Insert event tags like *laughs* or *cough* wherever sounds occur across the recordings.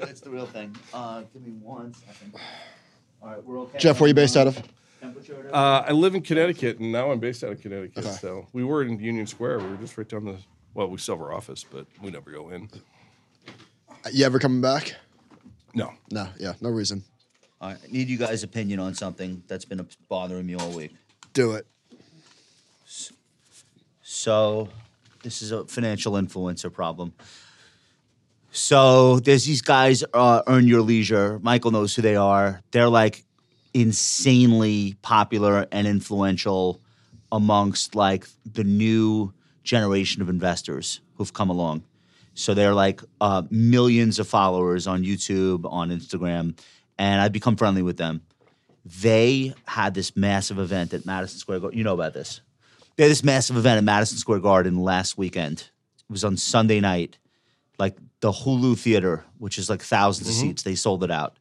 That's the real thing. Uh, give me one second. All right, we're okay. Jeff, where are you based out of? Temperature and Uh, I live in Connecticut, and now I'm based out of Connecticut. Okay. So we were in Union Square. We were just right down the. Well, we still have our office, but we never go in. You ever coming back? No. No, yeah, no reason. All right, I need you guys' opinion on something that's been bothering me all week. Do it. So, this is a financial influencer problem. So, there's these guys, uh, Earn Your Leisure. Michael knows who they are. They're like insanely popular and influential amongst like the new generation of investors who've come along. So they're like uh, millions of followers on YouTube, on Instagram, and I've become friendly with them. They had this massive event at Madison Square Garden. You know about this. They had this massive event at Madison Square Garden last weekend. It was on Sunday night. Like the Hulu Theater, which is like 1000s of seats, they sold it out.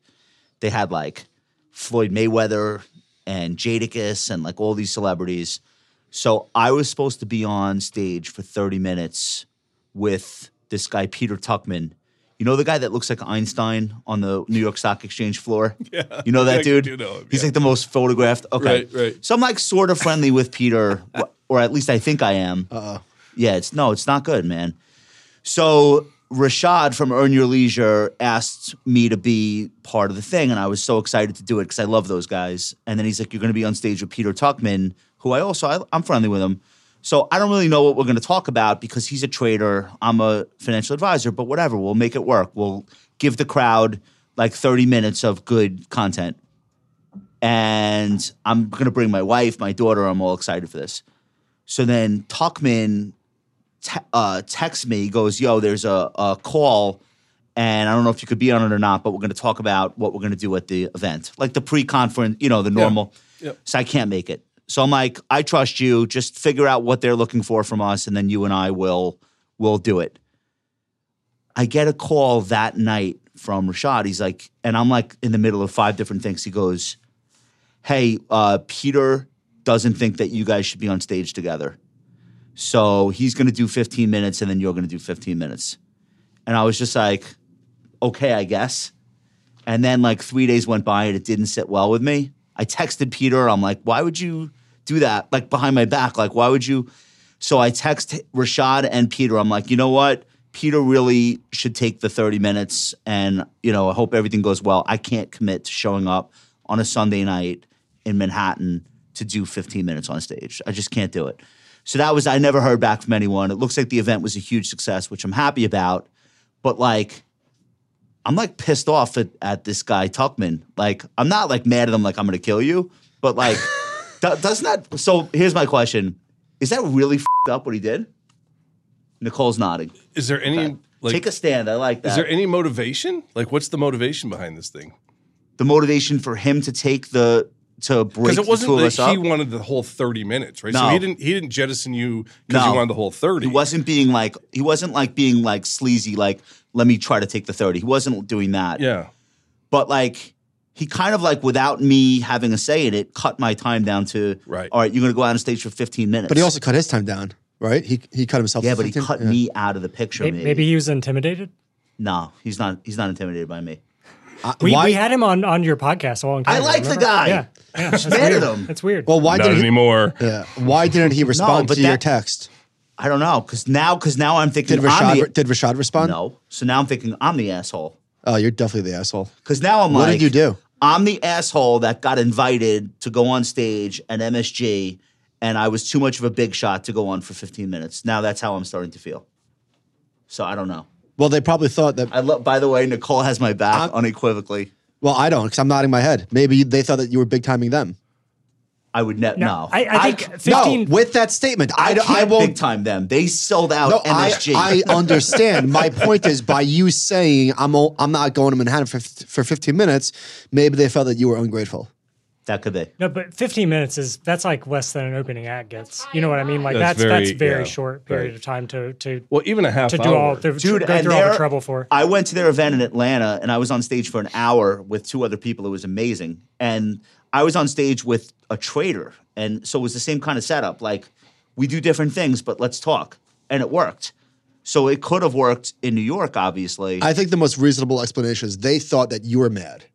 They had like Floyd Mayweather and Jadakiss and like all these celebrities. So I was supposed to be on stage for 30 minutes with this guy, Peter Tuchman. You know the guy that looks like Einstein on the New York Stock Exchange floor? *laughs* Yeah. You know that I dude? do know him, He's yeah. like the most photographed. Okay. Right, right. So I'm like sort of friendly with Peter, *laughs* or at least I think I am. Uh oh. Yeah, it's no, it's not good, man. So Rashad from Earn Your Leisure asked me to be part of the thing, and I was so excited to do it because I love those guys. And then he's like, "You're going to be on stage with Peter Tuchman, who I also I, I'm friendly with him." So I don't really know what we're going to talk about because he's a trader, I'm a financial advisor, but whatever, we'll make it work. We'll give the crowd like 30 minutes of good content. And I'm going to bring my wife, my daughter. I'm all excited for this. So then Tuchman te- uh, texts me, he goes, Yo, there's a, a call, and I don't know if you could be on it or not, but we're going to talk about what we're going to do at the event, like the pre conference, you know, the normal. Yep. So I can't make it. So I'm like, I trust you. Just figure out what they're looking for from us, and then you and I will will do it. I get a call that night from Rashad. He's like, and I'm like in the middle of five different things. He goes, Hey, uh, Peter doesn't think that you guys should be on stage together. So he's going to do 15 minutes and then you're going to do 15 minutes. And I was just like, okay, I guess. And then like three days went by and it didn't sit well with me. I texted Peter. I'm like, why would you do that? Like behind my back. Like, why would you? So I text Rashad and Peter. I'm like, you know what? Peter really should take the 30 minutes and, you know, I hope everything goes well. I can't commit to showing up on a Sunday night in Manhattan to do 15 minutes on stage. I just can't do it. So that was, I never heard back from anyone. It looks like the event was a huge success, which I'm happy about. But like, I'm like pissed off at, at this guy Tuchman. Like, I'm not like mad at him, like I'm gonna kill you, but like, *laughs* do- doesn't that? So here's my question: Is that really fed up what he did? Nicole's nodding. Is there any like? Take a stand. I like that. is there any motivation? Like, what's the motivation behind this thing? the motivation for him to take the to break Because it wasn't two of that us up? he wanted the whole thirty minutes, right? So he didn't. He didn't jettison you because No. you wanted the whole thirty. He wasn't being like he wasn't like being like sleazy. Like let me try to take the thirty. He wasn't doing that. Yeah. but like he kind of like without me having a say in it cut my time down to Right. all right you're gonna go out on stage for 15 minutes But he also cut his time down, right? He he cut himself. yeah to but he cut Yeah. me out of the picture Maybe, maybe, maybe he was intimidated. no he's not he's not intimidated by me Uh, we, why? we had him on, on your podcast a long time I ago, like the remember? guy. Yeah, yeah. That's mad at weird. him. That's weird. well, why Not did he? anymore. Yeah. Why didn't he respond but to your that- text? i don't know because now because now i'm thinking Did I'm Rashad the, did Rashad respond? no so now i'm thinking i'm the asshole Oh, you're definitely the asshole. because now i'm What like did you do? i'm the asshole that got invited to go on stage at msg and i was too much of a big shot to go on for 15 minutes now that's how i'm starting to feel so i don't know Well, they probably thought that. I love. By the way, Nicole has my back I'm- unequivocally. Well, I don't because I'm nodding my head. Maybe they thought that you were big timing them. I would ne- No, no. I- I think I, 15 No, with that statement, I, I, can't I won't. big time them. They sold out No, I, MSG. I *laughs* understand. My point is, by you saying I'm o- I'm not going to Manhattan for for 15 minutes, maybe they felt that you were ungrateful. That could be. No, but 15 minutes is that's like less than an opening act gets. You know what I mean? Like That's that's that's very- very, yeah, short period right. of time to to Well, even a half to hour. do all to Dude, go and through all the they're- trouble for. I went to their event in Atlanta and I was on stage for an hour with two other people. It was amazing. And I was on stage with a trader. And so it was the same kind of setup. Like, we do different things, but let's talk. And it worked. So it could have worked in New York, obviously. I think the most reasonable explanation is they thought that you were mad.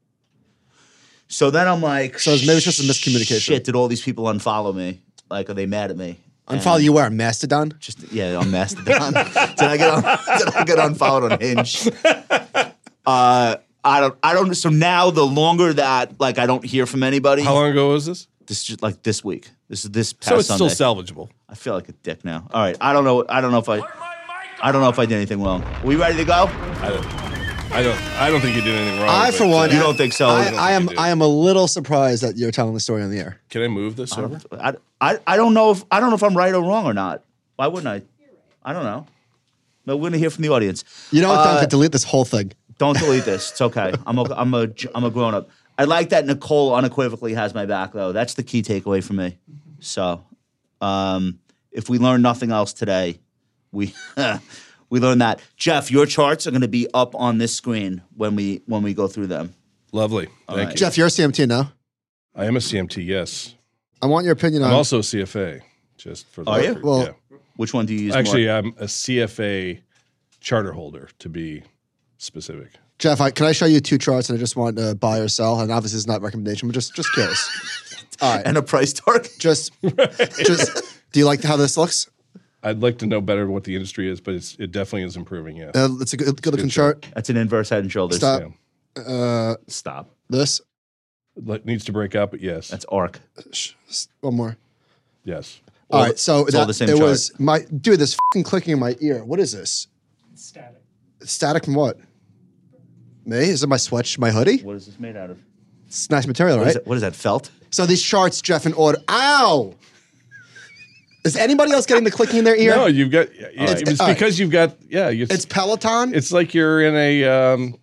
So then I'm like, So maybe it's just a miscommunication. Shit, did all these people unfollow me? Like, are they mad at me? Unfollow you where? Mastodon? Just yeah, on Mastodon. *laughs* did I get on, did I get unfollowed on Hinge? *laughs* Uh, I don't. I don't. So now the longer that like I don't hear from anybody, How long ago was this? this is just like this week. This is this past So it's Sunday. still salvageable. I feel like a dick now. All right, I don't know. I don't know if I. I don't know if I did anything wrong. Are we ready to go? I don't. I don't. I don't think you did anything wrong. I, for one, You don't think so? I, I don't I am. think you do. I am a little surprised that you're telling the story on the air. Can I move this over? I, I, I don't know if I don't know if I'm right or wrong or not. Why wouldn't I? I don't know. But we're gonna hear from the audience. You know what? Uh, Duncan, delete this whole thing. Don't delete *laughs* this. It's okay. I'm a, I'm a, I'm a grown up. I like that Nicole unequivocally has my back, though. That's the key takeaway for me. So, um, if we learn nothing else today, we *laughs* we learn that Jeff, your charts are going to be up on this screen when we when we go through them. Lovely. Thank right. you. Jeff, you're a CMT now. I am a CMT. Yes. I want your opinion on. I'm also a CFA. Just for the Are you? record. Well, yeah. Which one do you use? Actually, more? I'm a CFA charter holder to be specific. Jeff, I, can I show you two charts and I just want to buy or sell? And obviously, it's not recommendation, but just just curious. *laughs* All right, and a price target. just *laughs* just. Do you like how this looks? I'd like to know better what the industry is, but it's, it definitely is improving. Yeah. Uh, it's a good, good looking chart. That's an inverse head and shoulders. Stop. Yeah. Uh, Stop. this. Like, needs to break up, but yes, That's arc. One more. yes. All All right, so it's all the same it chart. was my dude. This fucking clicking in my ear. What is this? Static. Static from what? Me? Is it my sweat? My hoodie? What is this made out of? It's nice material, What, right? is, that, what is that? Felt? So these charts, Jeff, in order. Ow! Is anybody else getting the clicking in their ear? No, you've got. Yeah, It's- it's, all right. because you've got. Yeah, you, It's Peloton. It's like you're in a, um,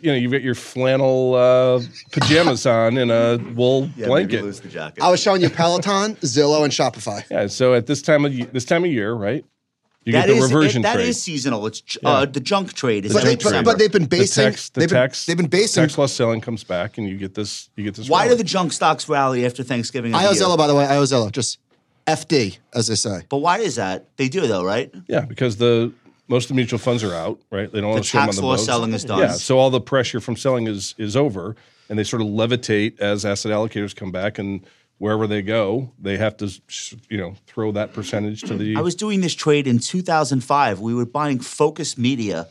you know, you've got your flannel uh, pajamas *laughs* on in a wool blanket. the jacket. I was showing you Peloton, *laughs* Zillow, and Shopify. Yeah. So at this time of this time of year, right? You That get the is- reversion it- that trade. is seasonal. It's j- uh, the junk trade. Is But, in they, but, but they've been the basing. tax, the they've, been, tax, they've been basing. tax loss selling comes back, and you get this. You get this. Why do the junk stocks rally after Thanksgiving? of I the? Zillow, by the way. I Zillow. Just FD, as they say. But why is that? They do though, right? Yeah, because the most of the mutual funds are out, right? They don't want to show them on tax the law boats. selling is done. Yeah, so all the pressure from selling is is over, and they sort of levitate as asset allocators come back, and wherever they go, they have to, you know, throw that percentage to the. I was doing this trade in 2005. We were buying Focus Media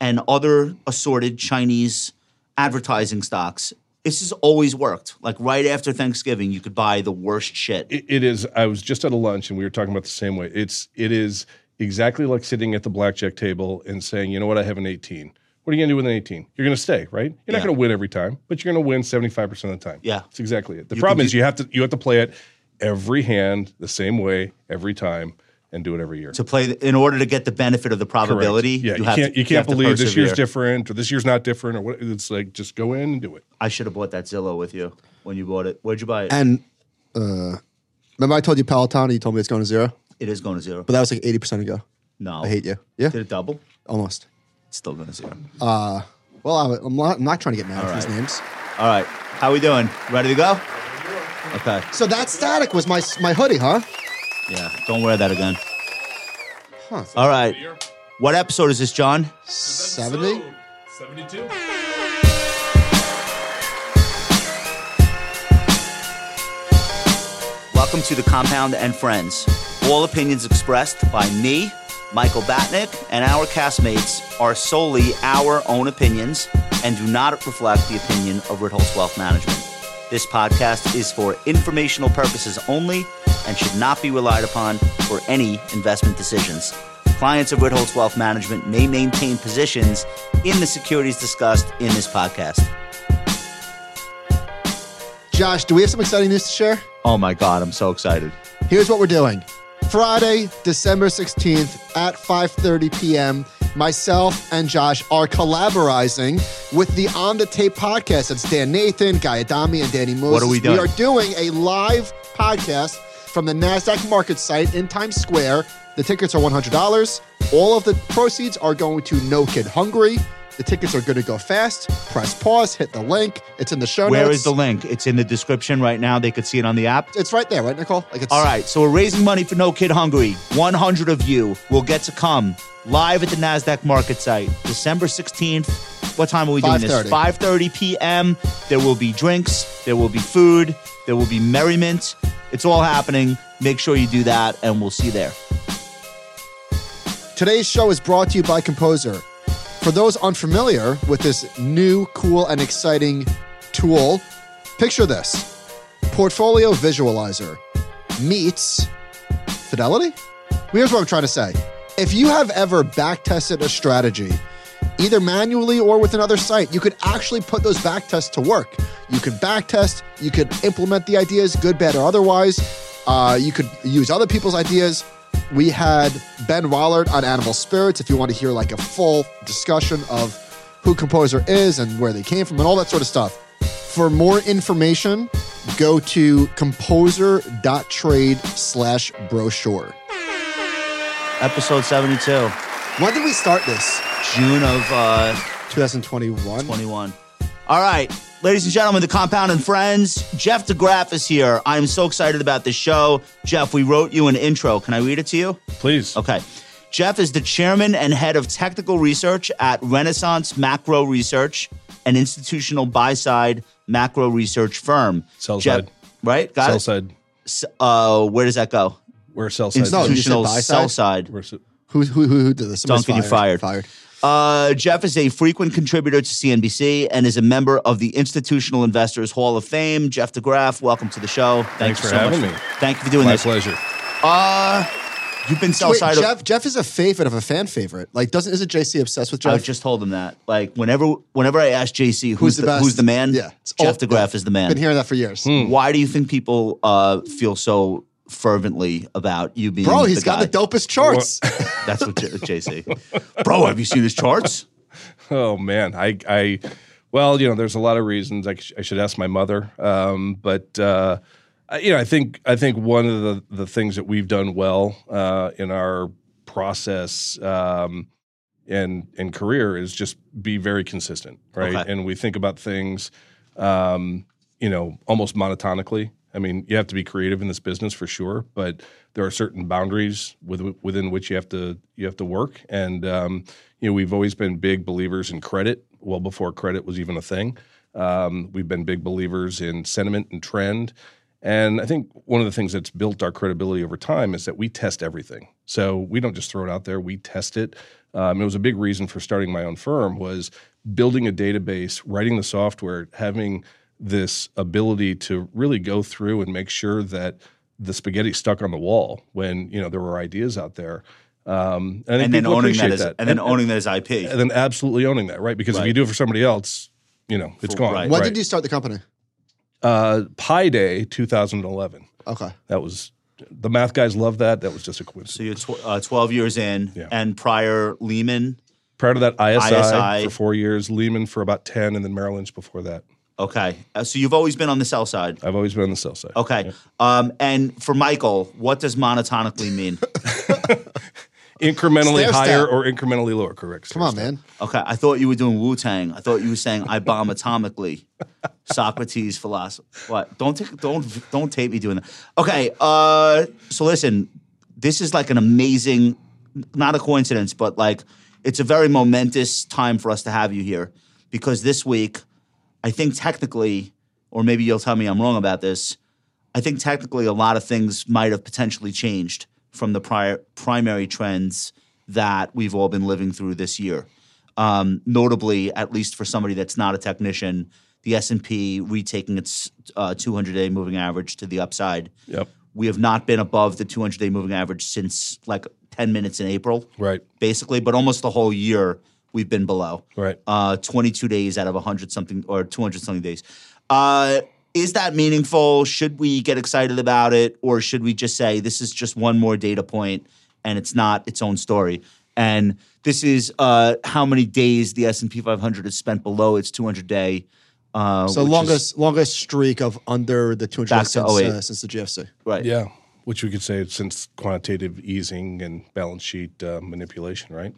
and other assorted Chinese advertising stocks. This has always worked. Like right after Thanksgiving, you could buy the worst shit. it, it is. I was just at a lunch, and we were talking about the same way. It's it is exactly like sitting at the blackjack table and saying, you know what, I have an eighteen. What are you going to do with an 18? You're going to stay, right? You're not Yeah. going to win every time, but you're going to win 75% of the time. Yeah. That's exactly it. The You problem can is you have to you have to play it every hand the same way every time and do it every year. to play in order to get the benefit of the Correct. probability. Yeah, you, have can't to, you can't have believe this year's different or this year's not different or what it's like just go in and do it. I should have bought that Zillow with you when you bought it. Where'd you buy it? And uh, remember, I told you Peloton, and you told me it's going to zero, it is going to zero. but that was like eighty percent ago. no, I hate you. Yeah, Did it double? almost. It's still going to zero. Well, I, I'm not. I'm not trying to get mad at these names. All right, how we doing? Ready to go? Okay. So that static was my my hoodie, huh? Yeah. Don't wear that again. Huh. All right. What episode is this, John? Seventy. 72. Welcome to the Compound and Friends. All opinions expressed by me, Michael Batnick, and our castmates are solely our own opinions and do not reflect the opinion of Ritholtz Wealth Management. This podcast is for informational purposes only and should not be relied upon for any investment decisions. Clients of Ritholtz Wealth Management may maintain positions in the securities discussed in this podcast. Josh, do we have some exciting news to share? Oh my God, I'm so excited. Here's what we're doing. Friday, December 16th at 5:30 p.m. Myself and Josh are collaborating with the On the Tape podcast. That's Dan Nathan, Guy Adami, and Danny Moses. What are we doing? We are doing a live podcast from the NASDAQ MarketSite in Times Square. The tickets are $100. All of the proceeds are going to No Kid Hungry. The tickets are going to go fast. Press pause, hit the link. It's in the show Where notes. is the link? It's in the description right now. They could see it on the app. It's right there, right, Nicole? Like it's All right, so we're raising money for No Kid Hungry. 100 of you will get to come live at the Nasdaq MarketSite, December 16th. What time are we doing this? 5:30. 5:30 p.m. There will be drinks, there will be food, there will be merriment. It's all happening. Make sure you do that, and we'll see you there. Today's show is brought to you by Composer. For those unfamiliar with this new, cool, and exciting tool, picture this Portfolio Visualizer meets Fidelity? Here's what I'm trying to say. If you have ever backtested a strategy, either manually or with another site, you could actually put those backtests to work. You could backtest, you could implement the ideas, good, bad, or otherwise. Uh, you could use other people's ideas. We had Ben Rollert on Animal Spirits. If you want to hear like a full discussion of who Composer is and where they came from and all that sort of stuff. For more information, go to composer.trade slash brochure. Episode 72, When did we start this? June of uh, 2021. 21. All right, ladies and gentlemen, the compound and friends, Jeff deGraaf is here. I'm so excited about this show. Jeff, we wrote you an intro. Can I read it to you? Please. Okay. Jeff is the chairman and head of technical research at Renaissance Macro Research, an institutional buy side macro research firm. Sell Jeff- side. Right? Got Sell it? side. S- Uh, where does that go? We're sell side. No, Institutional buy sell side? side. We're s- Who, who, who, who did this? Duncan, you're fired. Fired. Uh, Jeff is a frequent contributor to CNBC and is a member of the Institutional Investors Hall of Fame. Jeff deGraaf, welcome to the show. Thank Thanks you for so having much me. Thank you for doing My this. pleasure. Uh, you've been sell Wait, side. Jeff, Jeff is a favorite of a fan favorite. Like, doesn't isn't JC obsessed with Jeff? I Jeff? just told him that. Like whenever, whenever I ask JC who's, Who's the the, best? who's the man, Yeah, Jeff all- deGraaf yeah. is the man. Been hearing that for years. Why do you think people uh, feel so fervently about you being? Bro, he's the got guy? the dopest charts. *laughs* That's what J- JC. *laughs* Bro, have you seen his charts? Oh man, I, I, well, you know, there's a lot of reasons. I, sh- I should ask my mother, um, but uh, I- you know, I think I think one of the the things that we've done well uh, in our process um, and and career is just be very consistent, right? Okay. And we think about things, um, you know, almost monotonically. I mean, you have to be creative in this business for sure, but there are certain boundaries with, within which you have to you have to work. And um, you know, we've always been big believers in credit, well before credit was even a thing. Um, we've been big believers in sentiment and trend. And I think one of the things that's built our credibility over time is that we test everything. So we don't just throw it out there; we test it. Um, it was a big reason for starting my own firm was building a database, writing the software, having this ability to really go through and make sure that the spaghetti stuck on the wall when you know there were ideas out there. Um, and And then owning appreciate that, as, that, and then owning that as IP. and then absolutely owning that, right? Because if you do it for somebody else, you know it's gone. right. when right. did you start the company? Uh, Pi Day 2011. Okay. That was the math guys love that. That was just a coincidence. So you're tw- uh, 12 years in, Yeah. and prior Lehman. Prior to that, ISI, ISI. for four years, Lehman for about 10, and then Merrill Lynch before that. Okay, uh, so you've always been on the sell side. I've always been on the sell side. Okay, um, and for Michael, what does monotonically mean? *laughs* Incrementally Stair higher step. or incrementally lower, correct. Come on, man. Okay, I thought you were doing Wu Tang. I thought you were saying I bomb atomically. *laughs* Socrates philosophy. What? Don't take, don't don't tape me doing that. Okay. Uh, so listen, this is like an amazing, not a coincidence, but like it's a very momentous time for us to have you here because this week, I think technically, or maybe you'll tell me I'm wrong about this. I think technically a lot of things might have potentially changed from the prior primary trends that we've all been living through this year. Um, notably, at least for somebody that's not a technician, the S and P retaking its uh, 200-day moving average to the upside. Yep. We have not been above the 200-day moving average since like 10 minutes in April, Right. basically. But almost the whole year we've been below Right. uh, 22 days out of 100 something or 200 something days. Uh, is that meaningful? Should we get excited about it, or should we just say this is just one more data point and it's not its own story? And this is uh, how many days the S and P 500 has spent below its 200 day. Uh, So which is- longest longest streak of under the 200 since, uh, since the GFC. right? Yeah. Which we could say since quantitative easing and balance sheet uh, manipulation, right?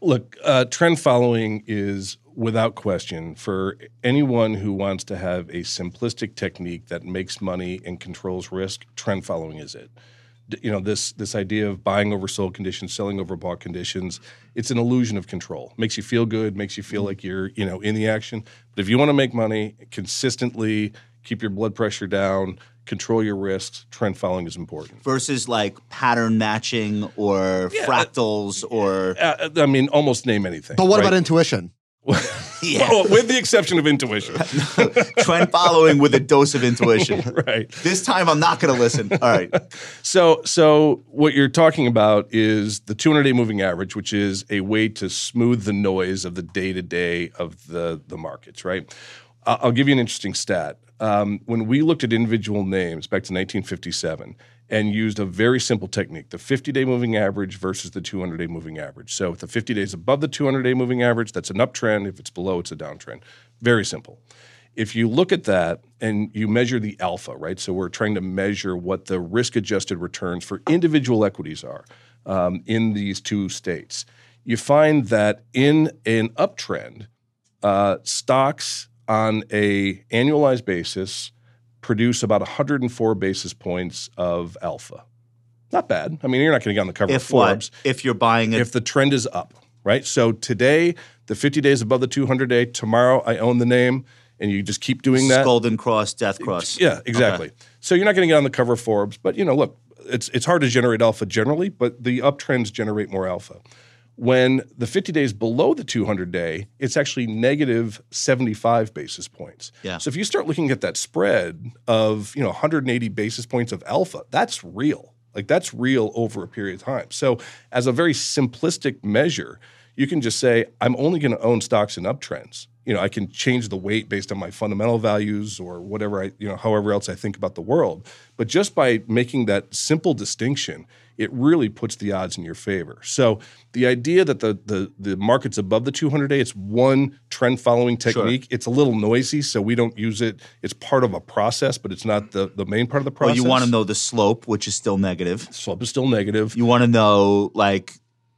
Look, uh, trend following is without question for anyone who wants to have a simplistic technique that makes money and controls risk. Trend following is it. You know this this idea of buying over sold conditions, selling over bought conditions. It's an illusion of control. Makes you feel good, makes you feel like you're you know in the action. But if you want to make money consistently, keep your blood pressure down, control your risks. Trend following is important. versus like pattern matching or fractals or Uh, I mean, almost name anything. But what right? about intuition? *laughs* yeah, Well, with the exception of intuition, *laughs* trend following with a dose of intuition. *laughs* right? This time I'm not going to listen. All right. So, so what you're talking about is the 200-day moving average, which is a way to smooth the noise of the day-to-day of the the markets, right? I'll give you an interesting stat. Um, when we looked at individual names back to 1957 and used a very simple technique, the 50-day moving average versus the 200-day moving average. So, if the 50 days above the 200-day moving average, that's an uptrend. If it's below, it's a downtrend. Very simple if you look at that and you measure the alpha, right? So we're trying to measure what the risk adjusted returns for individual equities are um, in these two states. You find that in an uptrend, uh, stocks on a annualized basis produce about 104 basis points of alpha. Not bad. I mean, you're not going to get on the cover If of Forbes what? If you're buying it, if the trend is up, right? So today, the 50 days above the 200 day, tomorrow I own the name, and you just keep doing that. golden cross, death cross. Yeah, exactly. So you're not going to get on the cover of Forbes, but you know, look, it's it's hard to generate alpha generally, but the uptrends generate more alpha. When the 50 days below the 200 day, it's actually negative 75 basis points. Yeah. So if you start looking at that spread of, you know, 180 basis points of alpha, that's real. Like that's real over a period of time. So as a very simplistic measure, you can just say, I'm only going to own stocks in uptrends. You know, I can change the weight based on my fundamental values or whatever I, you know, however else I think about the world. But just by making that simple distinction, it really puts the odds in your favor. So the idea that the the the market's above the 200 day, it's one trend following technique. It's a little noisy, so we don't use it. It's part of a process, but it's not the the main part of the process. you want to know the slope, which is still negative. slope is still negative. You want to know like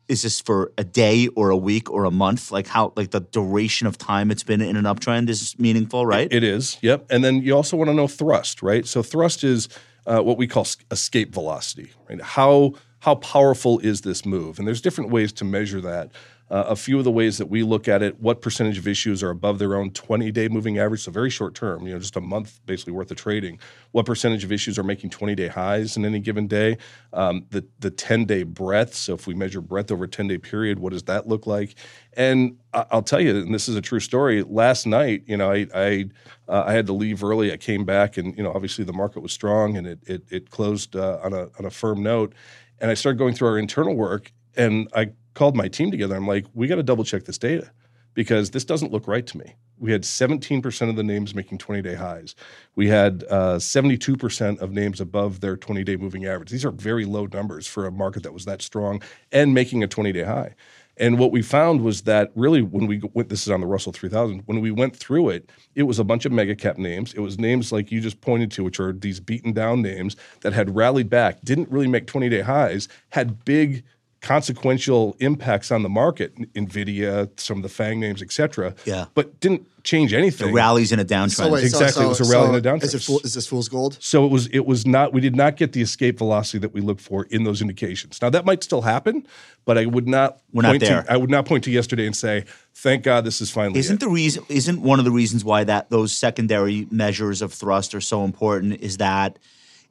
is this for a day or a week or a month? Like how like the duration of time it's been in an uptrend is meaningful, right? It is, yep. And then you also want to know thrust, right? So thrust is uh, what we call escape velocity, right? How how powerful is this move? And there's different ways to measure that. Uh, a few of the ways that we look at it: what percentage of issues are above their own 20-day moving average, so very short term, you know, just a month basically worth of trading. What percentage of issues are making 20-day highs in any given day? Um, the the 10-day breadth. So if we measure breadth over a 10-day period, what does that look like? And I'll tell you, and this is a true story. Last night, you know, I I, uh, I had to leave early. I came back, and you know, obviously the market was strong, and it it, it closed uh, on a on a firm note. And I started going through our internal work, and I called my team together. I'm like, we got to double check this data because this doesn't look right to me. We had 17% of the names making 20 day highs. We had uh, 72% of names above their 20 day moving average. These are very low numbers for a market that was that strong and making a 20 day high. And what we found was that really, when we went, this is on the Russell 3000, when we went through it, it was a bunch of mega cap names. It was names like you just pointed to, which are these beaten down names that had rallied back, didn't really make 20 day highs, had big consequential impacts on the market, Nvidia, some of the FANG names, et cetera. Yeah. But didn't change anything. Rallies in a downtrend. So wait, so- Exactly, it was a rally so and a downtrend. Is, it fool, is this fool's gold? So it was it was not we did not get the escape velocity that we look for in those indications. Now that might still happen, but I would not We're not point there. to I would not point to yesterday and say, thank God this is finally Isn't it." the reason? Isn't one of the reasons why that those secondary measures of thrust are so important? Is that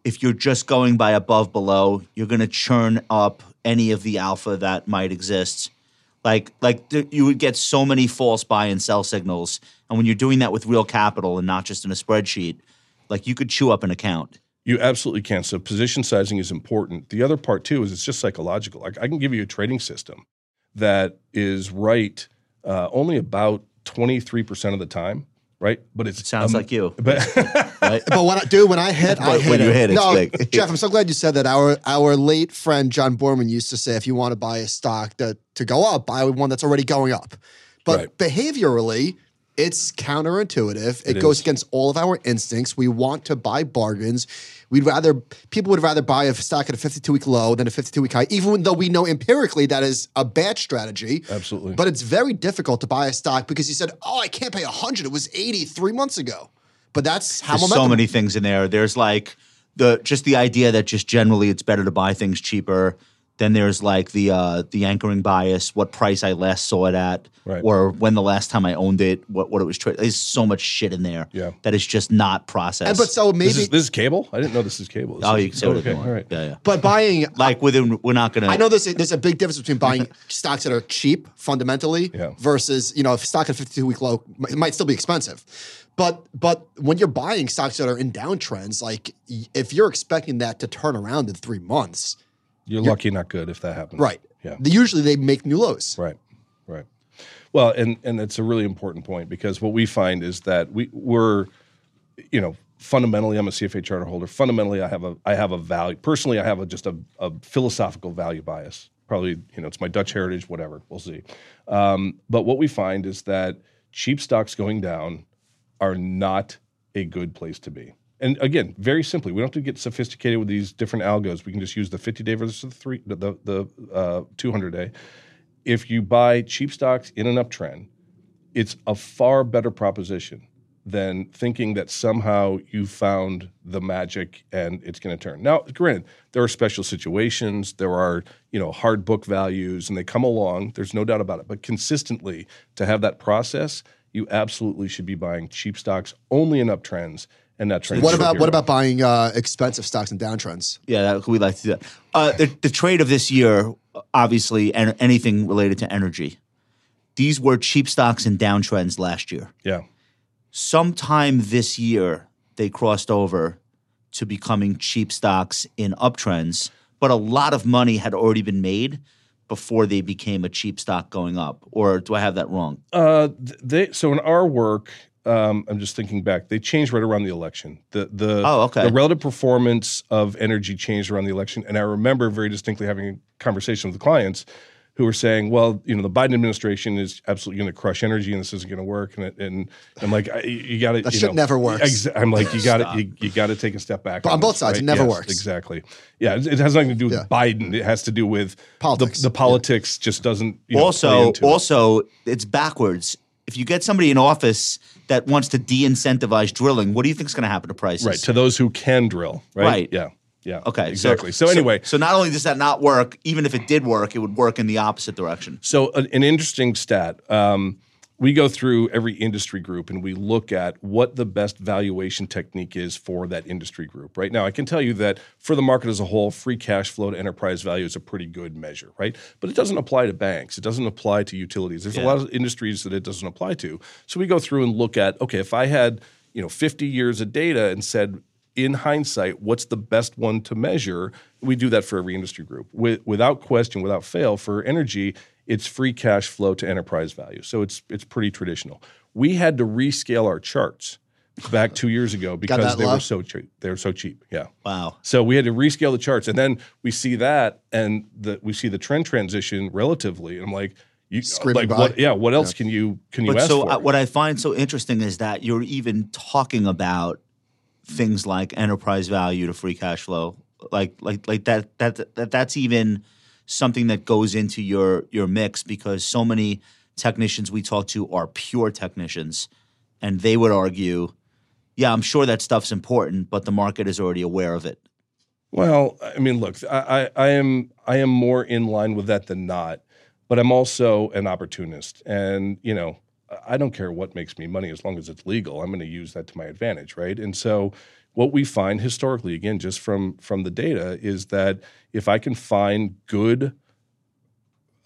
if you're just going by above below, you're going to churn up any of the alpha that might exist. Like like th- you would get so many false buy and sell signals, and when you're doing that with real capital and not just in a spreadsheet, like you could chew up an account. You absolutely can. So position sizing is important. The other part too is it's just psychological. Like I can give you a trading system that is right uh, only about twenty three percent of the time, right? But it's Sounds um, like you. *laughs* But But when I, dude, when I hit, I hit when you hit, it's no, big. Jeff, I'm so glad you said that. Our our late friend John Boorman used to say, if you want to buy a stock that to go up, buy one that's already going up. But Right. behaviorally, It's counterintuitive. It, It goes is. against all of our instincts. We want to buy bargains. We'd rather people would rather buy a stock at a 52 week low than a 52 week high, even though we know empirically that is a bad strategy. Absolutely. But it's very difficult to buy a stock because you said, "Oh, I can't pay 100. It was 80 3 months ago." But that's how There's momentum. so many things in there. There's like the just the idea that just generally it's better to buy things cheaper. Then there's like the uh, the anchoring bias, what price I last saw it at, Right. or when the last time I owned it, what what it was trading. There's so much shit in there Yeah. that is just not processed. And, but so maybe This is, this is cable. I didn't know this is cable. This oh, is- you can say whatever okay, you want. all right. Yeah, yeah. but buying *laughs* Like within, we're not gonna. I know there's a, there's a big difference between buying *laughs* stocks that are cheap fundamentally Yeah. versus you know if stock at 52 week low it might still be expensive, but but when you're buying stocks that are in downtrends, like if you're expecting that to turn around in three months, You're lucky, not good, if that happens. right? Yeah. Usually they make new lows. Right. Right. Well, and and it's a really important point because what we find is that we we're, you know, fundamentally, I'm a CFA charter holder. Fundamentally, I have a I have a value. Personally, I have a, just a, a philosophical value bias. Probably, you know, it's my Dutch heritage. Whatever, we'll see. Um, but what we find is that cheap stocks going down are not a good place to be. And again, very simply, we don't have to get sophisticated with these different algos. We can just use the 50 day versus the three, the the, uh, 200 day. If you buy cheap stocks in an uptrend, it's a far better proposition than thinking that somehow you found the magic and it's going to turn. Now, granted, there are special situations, there are you know hard book values, and they come along. There's no doubt about it. But consistently, to have that process, you absolutely should be buying cheap stocks only in uptrends and not trends. What about here what about buying uh, expensive stocks in downtrends? Yeah, that, we like to do that. Uh, the, the trade of this year, obviously, and anything related to energy. These were cheap stocks in downtrends last year. Yeah, Sometime this year, they crossed over to becoming cheap stocks in uptrends, but a lot of money had already been made before they became a cheap stock going up. Or do I have that wrong? Uh, they so in our work, um, I'm just thinking back. They changed right around the election. The the Oh, okay. the relative performance of energy changed around the election, and I remember very distinctly having a conversation with the clients who were saying, "Well, you know, the Biden administration is absolutely going to crush energy, and this isn't going to work." And it, and I'm like, I, "You got to That you shit know, never works. exa- I'm like, "You got to you, you got to take a step back." But on this, both sides, it never Yes, works. Exactly. Yeah, it, it has nothing to do with Yeah. Biden. It has to do with Politics. The, the politics just doesn't. You know, also, into it. also, it's backwards. If you get somebody in office that wants to de-incentivize drilling, what do you think is going to happen to prices? Right to those who can drill. Right. Right. Yeah. Yeah. Okay. Exactly. So, anyway, so, not only does that not work, even if it did work, it would work in the opposite direction. so an, an interesting stat. Um, we go through every industry group and we look at what the best valuation technique is for that industry group. Right now, I can tell you that for the market as a whole, free cash flow to enterprise value is a pretty good measure, right? But it doesn't apply to banks. It doesn't apply to utilities. There's a lot of industries that it doesn't apply to. So we go through and look at okay, if I had you know 50 years of data and said in hindsight, what's the best one to measure? We do that for every industry group. With, without question, without fail, for energy, it's free cash flow to enterprise value. So it's it's pretty traditional. We had to rescale our charts back two years ago because they low? were so cheap. They were so cheap. Yeah. Wow. So we had to rescale the charts, and then we see that, and the we see the trend transition relatively. And I'm like, you like by. what? Yeah. What else can you can you But ask so for? uh, what I find so interesting is that you're even talking about things like enterprise value to free cash flow, like like like that that, that that's even something that goes into your your mix because so many technicians we talk to are pure technicians, and they would argue, yeah, I'm sure that stuff's important, but the market is already aware of it. Well, I mean, look, I, I, I am I am more in line with that than not, but I'm also an opportunist, and you know, I don't care what makes me money as long as it's legal. I'm going to use that to my advantage, right? And so, what we find historically, again, just from from the data, is that if I can find good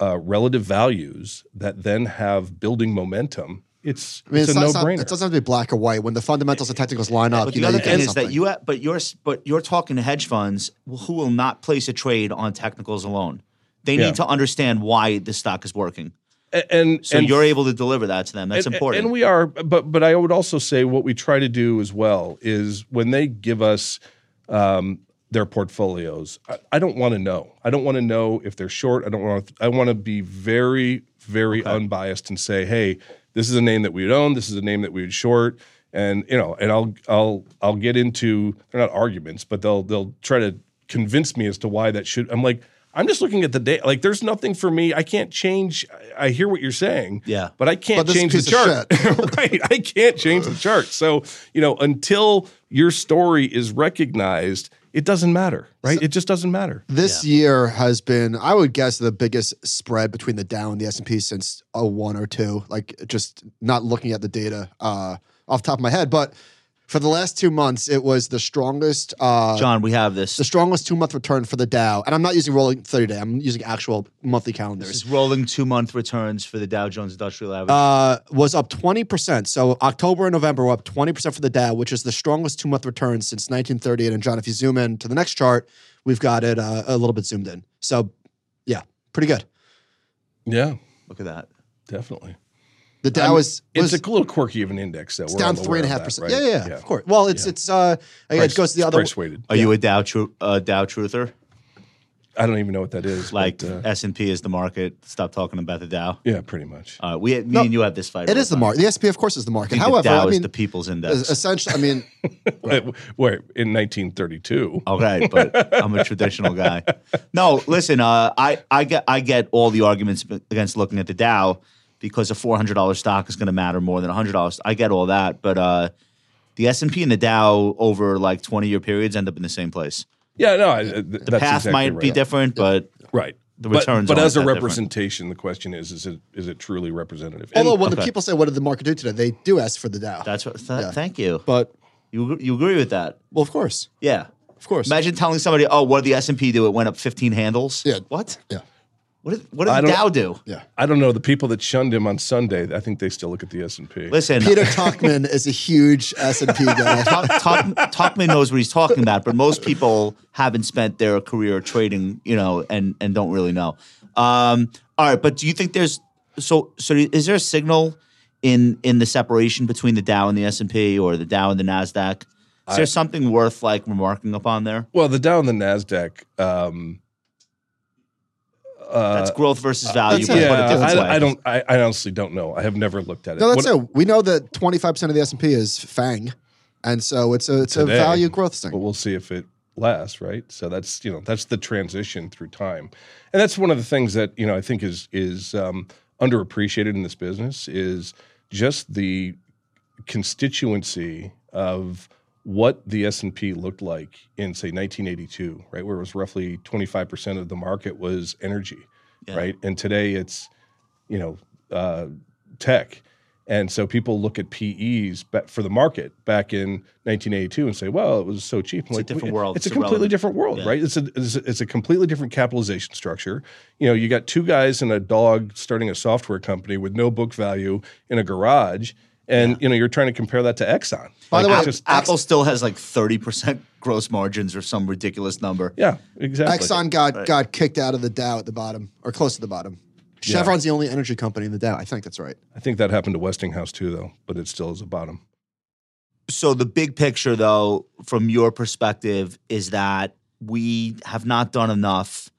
uh, relative values that then have building momentum, it's I mean, it's, it's a no brainer. it doesn't have to be black or white. When the fundamentals and technicals line up, But you the know other you thing get is something. that you, ha- but you're, but you're talking to hedge funds who will not place a trade on technicals alone. They Yeah. need to understand why the stock is working. And So and you're able to deliver that to them. That's and, important. And we are, but but I would also say what we try to do as well is when they give us um, their portfolios, I, I don't want to know. I don't want to know if they're short. I don't want. I want to be very very unbiased and say, hey, this is a name that we would own. This is a name that we would short. And you know, and I'll I'll I'll get into they're not arguments, but they'll they'll try to convince me as to why that should. I'm like, I'm just looking at the data. Like, there's nothing for me. I can't change. I I hear what you're saying. Yeah. but I can't But change the chart. *laughs* right, I can't change the chart. So you know, until your story is recognized, it doesn't matter. Right? it just doesn't matter. This year has been, I would guess, the biggest spread between the Dow and the S and P since a 01 or two. Like just not looking at the data uh, off the top of my head, but for the last two months, it was the strongest. Uh, John, we have this. the strongest two month return for the Dow, and I'm not using rolling 30 day. I'm using actual monthly This calendars. is rolling two month returns for the Dow Jones Industrial Average. Uh, was up 20%. So October and November were up 20% for the Dow, which is the strongest two month return since 1938. And John, if you zoom in to the next chart, we've got it uh, a little bit zoomed in. So yeah, pretty good. Yeah, Look at that. definitely. The Dow I mean, is it's was, a little quirky of an index, though. it's We're down all three and a aware half of that, percent. Yeah, yeah, of course. Well, it's it's uh again, Price- it goes to the other. price weighted. Are you a Dow tru- uh, Dow truther? I don't even know what that is. Like but, uh, S and P is the market. Stop talking about the Dow. yeah, pretty much. Uh, we, me No, and you have this fight. It all is the time. market. The SP, of course, is the I market. think However, the Dow I is mean, the people's index. essentially, I mean, *laughs* Where in 1932? Okay, but I'm a traditional guy. No, listen, uh, I I get I get all the arguments against looking at the Dow because a four hundred dollar stock is going to matter more than a hundred dollars. I get all that, but uh, the S and P and the Dow over like twenty year periods end up in the same place. Yeah, no, I, th- The that's path exactly might right. be different, but Right. The returns but, aren't as a that different. representation, the question is: is it is it truly representative? And- although when the people say, "What did the market do today?" They do ask for the Dow. that's what. Th- Yeah. Thank you. but You you agree with that? well, of course, Yeah. of course. Imagine telling somebody, "Oh, what did the S and P do? It went up fifteen handles." Yeah. What? Yeah. What did what did the Dow do? Yeah. I don't know the people that shunned him on Sunday. I think they still look at the S and P. Listen, Peter Tuchman is a huge S and P guy. *laughs* Talk, Talk, Talkman knows what he's talking about, but most people haven't spent their career trading, you know, and and don't really know. Um, all right, but do you think there's so so? Is there a signal in in the separation between the Dow and the S and P, or the Dow and the Nasdaq? Is there something worth like remarking upon there? Well, the Dow and the Nasdaq. Um, uh, That's growth versus value, that's but it. put a yeah, different. I, I don't. I, I honestly don't know. I have never looked at it. No, that's What- it. We know that 25% of the S&P is FANG. And so it's a it's a value growth thing. but we'll see if it lasts, right? So that's you know that's the transition through time, and that's one of the things that you know I think is is um, underappreciated in this business is just the constituency of what the S and P looked like in say 1982, right, where it was roughly 25 percent of the market was energy, Yeah. right, and today it's you know uh, tech. And so people look at PEs for the market back in 1982 and say, "Well, it was so cheap." I'm It's a different "We- world. It's, It's a completely irrelevant." different world, Yeah. right? It's a, it's a it's a completely different capitalization structure. You know, you got two guys and a dog starting a software company with no book value in a garage, and you know you're trying to compare that to Exxon. By the way, just Apple still has like thirty percent gross margins or some ridiculous number. yeah, exactly. Exxon got got kicked out of the Dow at the bottom or close to the bottom. Chevron's the only energy company in the Dow. I think that's right. I think that happened to Westinghouse too, though, but it still is a bottom. so the big picture though from your perspective is that we have not done enough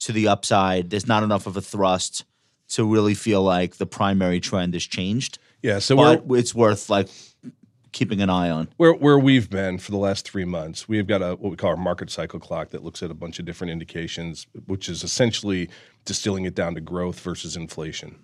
to the upside there's not enough of a thrust to really feel like the primary trend has changed Yeah, so but it's worth like keeping an eye on where where we've been for the last three months, we've got a what we call our market cycle clock that looks at a bunch of different indications, which is essentially distilling it down to growth versus inflation.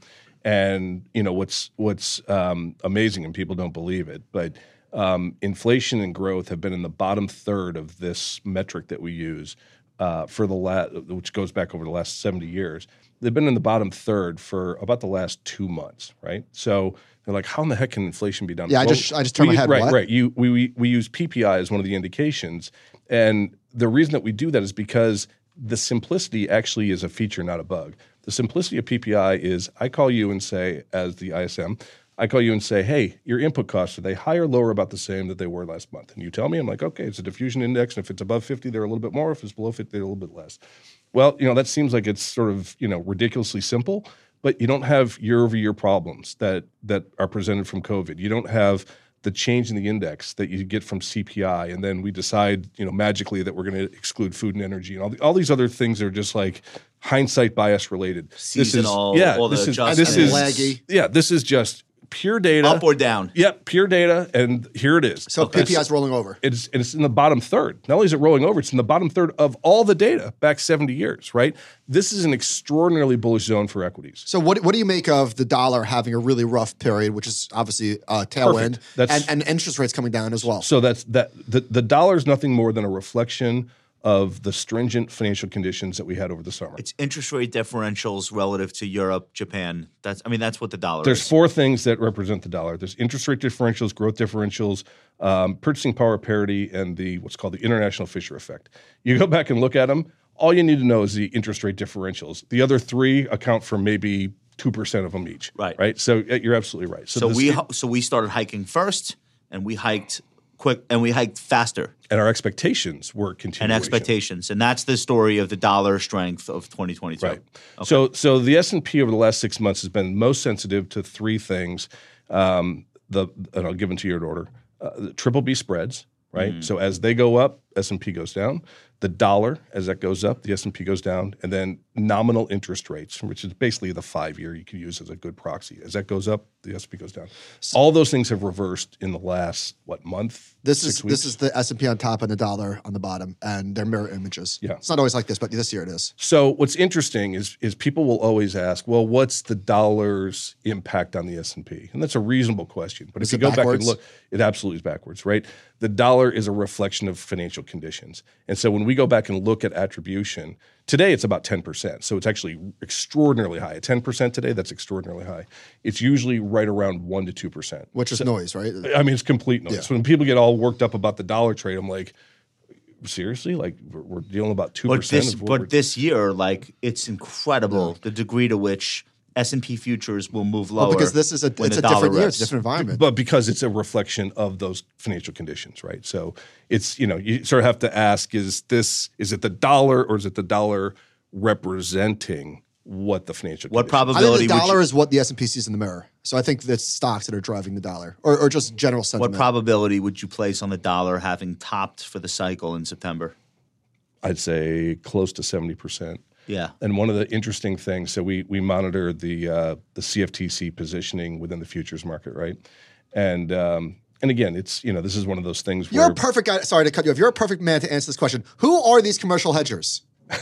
And you know what's what's um, amazing, and people don't believe it, but um, inflation and growth have been in the bottom third of this metric that we use uh, for the last, which goes back over the last seventy years. They've been in the bottom third for about the last two months, right? So they're like, how in the heck can inflation be down? Yeah, I just- I just turned we- my head, Right, what? right. You we, we we use PPI as one of the indications, and the reason that we do that is because the simplicity actually is a feature, not a bug. The simplicity of PPI is I call you and say, as the ISM, I call you and say, hey, your input costs are they higher, lower, about the same that they were last month? And you tell me, I'm like, okay, it's a diffusion index, and if it's above 50, they're a little bit more. If it's below 50, they're a little bit less. Well, you know that seems like it's sort of you know ridiculously simple, but you don't have year over year problems that that are presented from COVID. You don't have the change in the index that you get from CPI, and then we decide, you know, magically that we're going to exclude food and energy, and all, the, all these other things are just like hindsight bias related. Seasonal, This is, yeah, all the this is this is Laggy. yeah, this is just pure data. Up or down? Yep, pure data, and here it is. So PPI is rolling over. It's it's in the bottom third. Not only is it rolling over, it's in the bottom third of all the data back 70 years, right? This is an extraordinarily bullish zone for equities. So what what do you make of the dollar having a really rough period, which is obviously a tailwind, That's- and, and interest rates coming down as well? So that's that the, the dollar is nothing more than a reflection of the stringent financial conditions that we had over the summer. It's interest rate differentials relative to Europe, Japan. That's I mean that's what the dollar There's is. four things that represent the dollar. There's interest rate differentials, growth differentials, um, purchasing power parity, and the what's called the international Fisher effect. You go back and look at them. All you need to know is the interest rate differentials. The other three account for maybe two percent of them each. Right. Right. So you're absolutely right. So this- we so we started hiking first, and we hiked quick, and we hiked faster, and our expectations were continuing. and expectations, and that's the story of the dollar strength of 2022. Right. So so the S and P over the last six months has been most sensitive to three things. Um, the and I'll give them to you in order. Uh, the triple B spreads. Right. So as they go up, S and P goes down. The dollar, as that goes up, the S and P goes down, and then nominal interest rates, which is basically the five year you can use as a good proxy. As that goes up, the S and P goes down. All those things have reversed in the last what month? This Six is weeks? this is the S and P on top and the dollar on the bottom, and they're mirror images. Yeah. it's not always like this, but this year it is. So what's interesting is is people will always ask, well, what's the dollar's impact on the S and P? And that's a reasonable question. But Is if you go backwards? back and look, it absolutely is backwards, right? The dollar is a reflection of financial conditions, and so when we go back and look at attribution, today it's about ten percent. So it's actually extraordinarily high. At ten percent today, that's extraordinarily high. It's usually right around one to two percent. Which is noise, right? I mean, it's complete noise. Yeah. When people get all worked up about the dollar trade, I'm like, seriously, like we're, we're dealing about 2 But percent this, of what we're but this year, like it's incredible the degree to which S and P futures will move lower. Well, because this is a it's a different year, it's a different environment. but because it's a reflection of those financial conditions, right? So it's you know you sort of have to ask: is this is it the dollar or is it the dollar representing what the financial What conditions- I think probability? the dollar you, is what the S and P sees in the mirror. So I think that's stocks that are driving the dollar, or, or just general sentiment. what probability would you place on the dollar having topped for the cycle in September? I'd say close to seventy percent. Yeah. And one of the interesting things, so we we monitor the uh, the CFTC positioning within the futures market, right? And um, and again, it's you know this is one of those things You're where a perfect guy. Sorry to cut you off. You're a perfect man to answer this question. Who are these commercial hedgers? *laughs*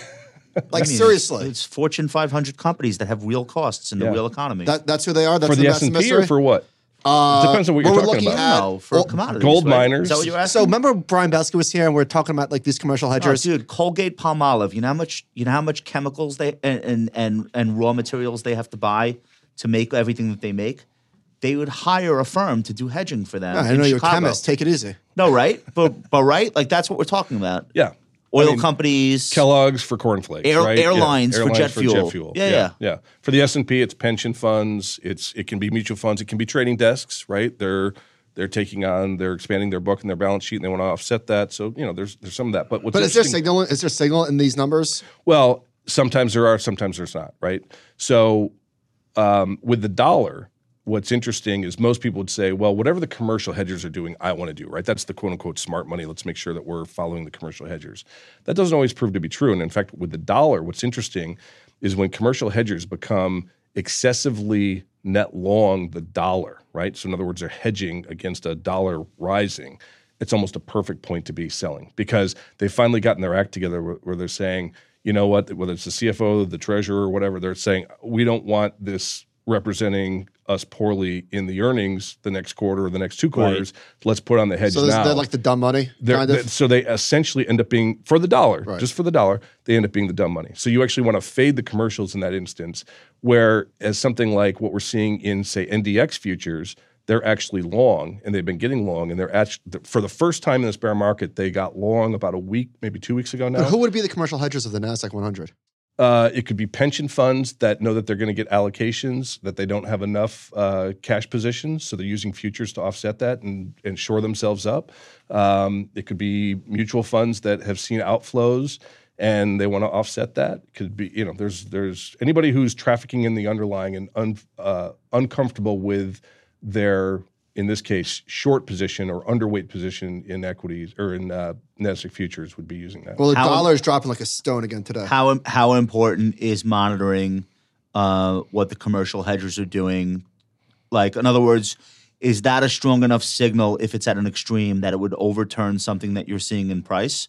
Like I mean, seriously, it's Fortune 500 companies that have real costs in Yeah. the real economy. that, that's who they are. That's for the that's S and P or for what? Uh, it depends on what you're we're talking looking about. at- no, for well, commodities. gold right? miners. Is that what you're So remember Brian Belski was here and we are talking about like these commercial Oh, hedgers. dude, Colgate Palmolive. You know how much you know how much chemicals they and, and and and raw materials they have to buy to make everything that they make. They would hire a firm to do hedging for them. Yeah, I in know you're a Chicago. chemist. Take it easy. No, right? But but right? Like that's what we're talking about. Yeah, Oil I mean, companies. Kellogg's for cornflakes, Air- right? Yeah. airlines for jet fuel. Yeah, yeah. yeah. For the S and P, it's pension funds. It's it can be mutual funds. It can be trading desks, right? They're they're taking on, they're expanding their book and their balance sheet, and they want to offset that. So you know, there's there's some of that. But what's But is there interesting- signal? Is there signal in these numbers? Well, sometimes there are, sometimes there's not, right? So um, with the dollar, what's interesting is most people would say, well, whatever the commercial hedgers are doing, I want to do, right? That's the quote unquote smart money. Let's make sure that we're following the commercial hedgers. That doesn't always prove to be true. And in fact, with the dollar, what's interesting is when commercial hedgers become excessively net long the dollar, right? So in other words, they're hedging against a dollar rising. It's almost a perfect point to be selling because they've finally gotten their act together where, they're saying, you know what, whether it's the CFO, the treasurer, or whatever, they're saying we don't want this representing us poorly in the earnings the next quarter or the next two quarters. Let's put on the hedge So this, now. they're like the dumb money They're- kind of. th- so they essentially end up being for the dollar, Right. just for the dollar, they end up being the dumb money. So you actually want to fade the commercials in that instance, where as something like what we're seeing in say NDX futures, they're actually long and they've been getting long and they're actually for the first time in this bear market they got long about a week, maybe two weeks ago now. But who would be the commercial hedgers of the Nasdaq 100? Uh, it could be pension funds that know that they're going to get allocations, that they don't have enough uh, cash positions, so they're using futures to offset that and, and shore themselves up. Um, it could be mutual funds that have seen outflows and they want to offset that. It could be, you know, there's there's anybody who's trafficking in the underlying and un, uh, uncomfortable with their, in this case, short position or underweight position in equities or in uh, Nasdaq futures would be using that. Well, the How- dollar is dropping like a stone again today. How how important is monitoring uh, what the commercial hedgers are doing Like, in other words, is that a strong enough signal if it's at an extreme that it would overturn something that you're seeing in price?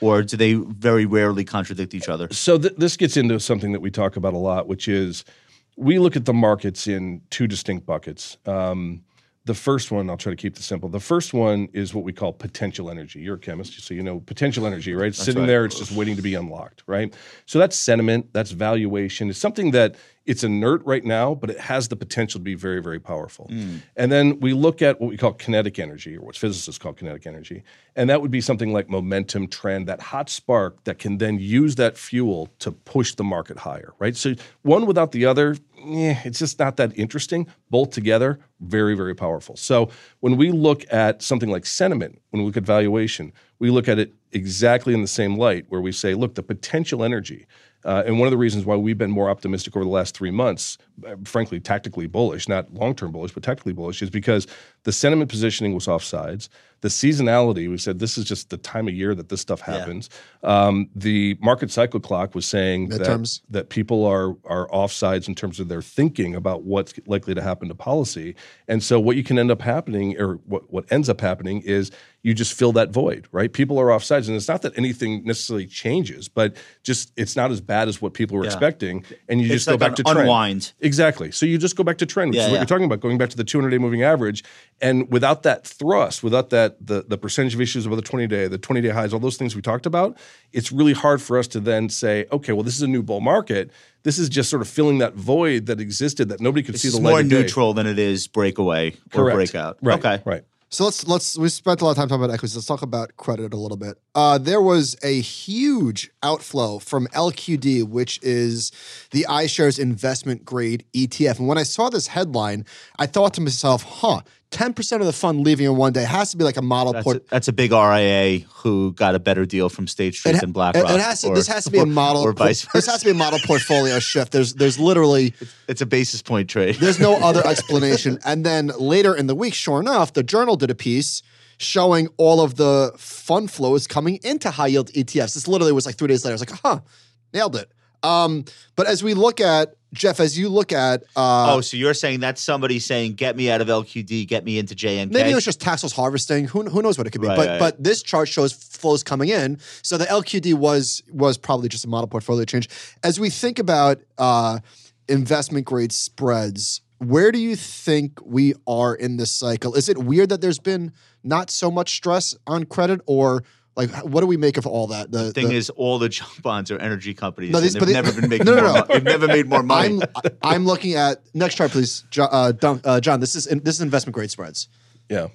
Or do they very rarely contradict each other? So th- this gets into something that we talk about a lot, which is we look at the markets in two distinct buckets. Um, the first one, I'll try to keep this simple. The first one is what we call potential energy. You're a chemist, so you know potential energy, right? Sitting right. there, it's just waiting to be unlocked, right? So that's sentiment, that's valuation. It's something that it's inert right now, but it has the potential to be very, very powerful. Hmm. And then we look at what we call kinetic energy, or what physicists call kinetic energy. And that would be something like momentum, trend, that hot spark that can then use that fuel to push the market higher, right? So one without the other, eh, it's just not that interesting. Both together, very, very powerful. So when we look at something like sentiment, when we look at valuation, we look at it exactly in the same light where we say, look, the potential energy. Uh, and one of the reasons why we've been more optimistic over the last three months, uh, frankly, tactically bullish, not long term bullish, but tactically bullish, is because the sentiment positioning was offsides. The seasonality, we said this is just the time of year that this stuff happens. Um, the market cycle clock was saying that, Midterms. that people are are offsides in terms of their thinking about what's likely to happen to policy. And so what you can end up happening, or what, what ends up happening, is you just fill that void, right? People are offsides, and it's not that anything necessarily changes, but just it's not as bad as what people were Yeah. expecting, and you It's just go back an to trend. unwind. Exactly. So you just go back to trend, which Yeah, is what yeah. you're talking about, going back to the 200 day moving average. And without that thrust, without that the the percentage of issues above the 20 day, the 20 day highs, all those things we talked about, it's really hard for us to then say, okay, well, this is a new bull market. This is just sort of filling that void that existed that nobody could see the light more of day. neutral than it is breakaway or breakout. Right. Okay. Right. So let's let's we spent a lot of time talking about equities. Let's talk about credit a little bit. Uh, there was a huge outflow from LQD, which is the iShares investment grade ETF. And when I saw this headline, I thought to myself, "Huh, ten percent of the fund leaving in one day has to be like a model That's port." a, that's a big RIA who got a better deal from State Street It, than it, BlackRock. it has to, or- this has to be a model. or vice versa. This has to be a model portfolio shift. There's there's literally *laughs* It's a basis point trade. There's no other *laughs* explanation. And then later in the week, sure enough, the journal did a piece showing all of the fund flows coming into high yield ETFs. This literally was like three days later. I was like, huh, nailed it. Um, but as we look at Jeff, as you look at uh, oh, so you're saying that's somebody saying, "Get me out of LQD, get me into JNK." Maybe it was just tax loss harvesting. Who, who knows what it could be? Right, but right. but this chart shows flows coming in. So the LQD was was probably just a model portfolio change. As we think about uh, investment grade spreads, where do you think we are in this cycle? Is it weird that there's been not so much stress on credit, or like what do we make of all that? The thing the- is, all the junk bonds are energy companies. No, these, and they've the- never been *laughs* making No, no, more no. money. They've never made more money. I'm I'm looking at next chart, please, Jo- uh, Dun- uh, John. This is this is investment grade spreads. Yeah.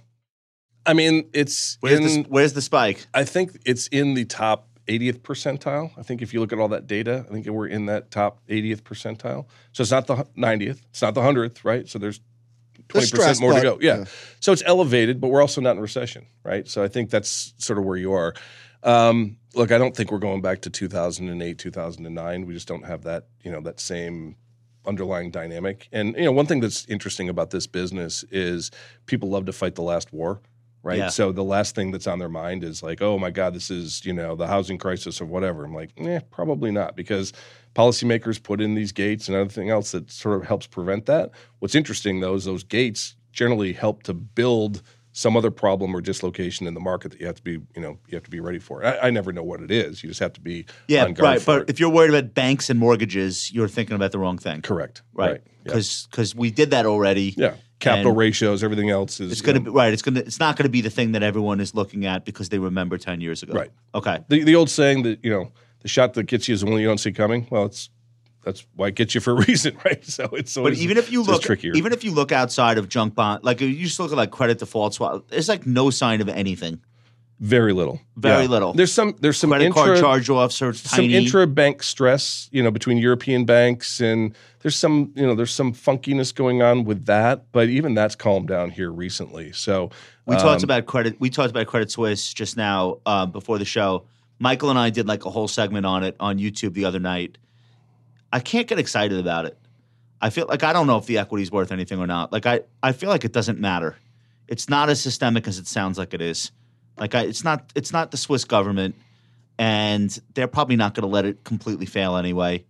I mean, it's where's, in, the, where's the spike? I think it's in the top 80th percentile. I think if you look at all that data, I think we're in that top 80th percentile. So it's not the 90th, it's not the 100th, right? So there's 20% There's stress, more to go. Yeah. yeah. So it's elevated, but we're also not in recession, right? So I think that's sort of where you are. Um, look, I don't think we're going back to 2008, 2009. We just don't have that, you know, that same underlying dynamic. And you know, one thing that's interesting about this business is people love to fight the last war, right? Yeah. So the last thing that's on their mind is like, oh my God, this is you know the housing crisis or whatever. I'm like, eh, probably not because policymakers put in these gates and everything else that sort of helps prevent that. What's interesting though is those gates generally help to build some other problem or dislocation in the market that you have to be, you know, you have to be ready for. I, I never know what it is. You just have to be Yeah, right. But it. if you're worried about banks and mortgages, you're thinking about the wrong thing. correct, Right. Yeah. Because we did that already. Yeah, capital ratios, everything else is. It's gonna know, be right. It's gonna. It's not gonna be the thing that everyone is looking at because they remember ten years ago. Right. Okay. the the old saying that you know the shot that gets you is the one you don't see coming. Well, it's that's why it gets you for a *laughs* reason, right? So it's But even if you look, trickier. even if you look outside of junk bond, like you just look at like credit default swap, there's like no sign of anything. very little, Very little. There's some there's some Credit intra, card charge offs are some intra bank stress, you know, between European banks and there's some you know there's some funkiness going on with that, but even that's calmed down here recently. So we talked um, about credit. We talked about Credit Suisse just now um, before the show. Michael and I did like a whole segment on it on YouTube the other night. I can't get excited about it. I feel like I don't know if the equity is worth anything or not. Like I, I feel like it doesn't matter. It's not as systemic as it sounds like it is. Like I, it's not. It's not the Swiss government, and they're probably not going to let it completely fail anyway.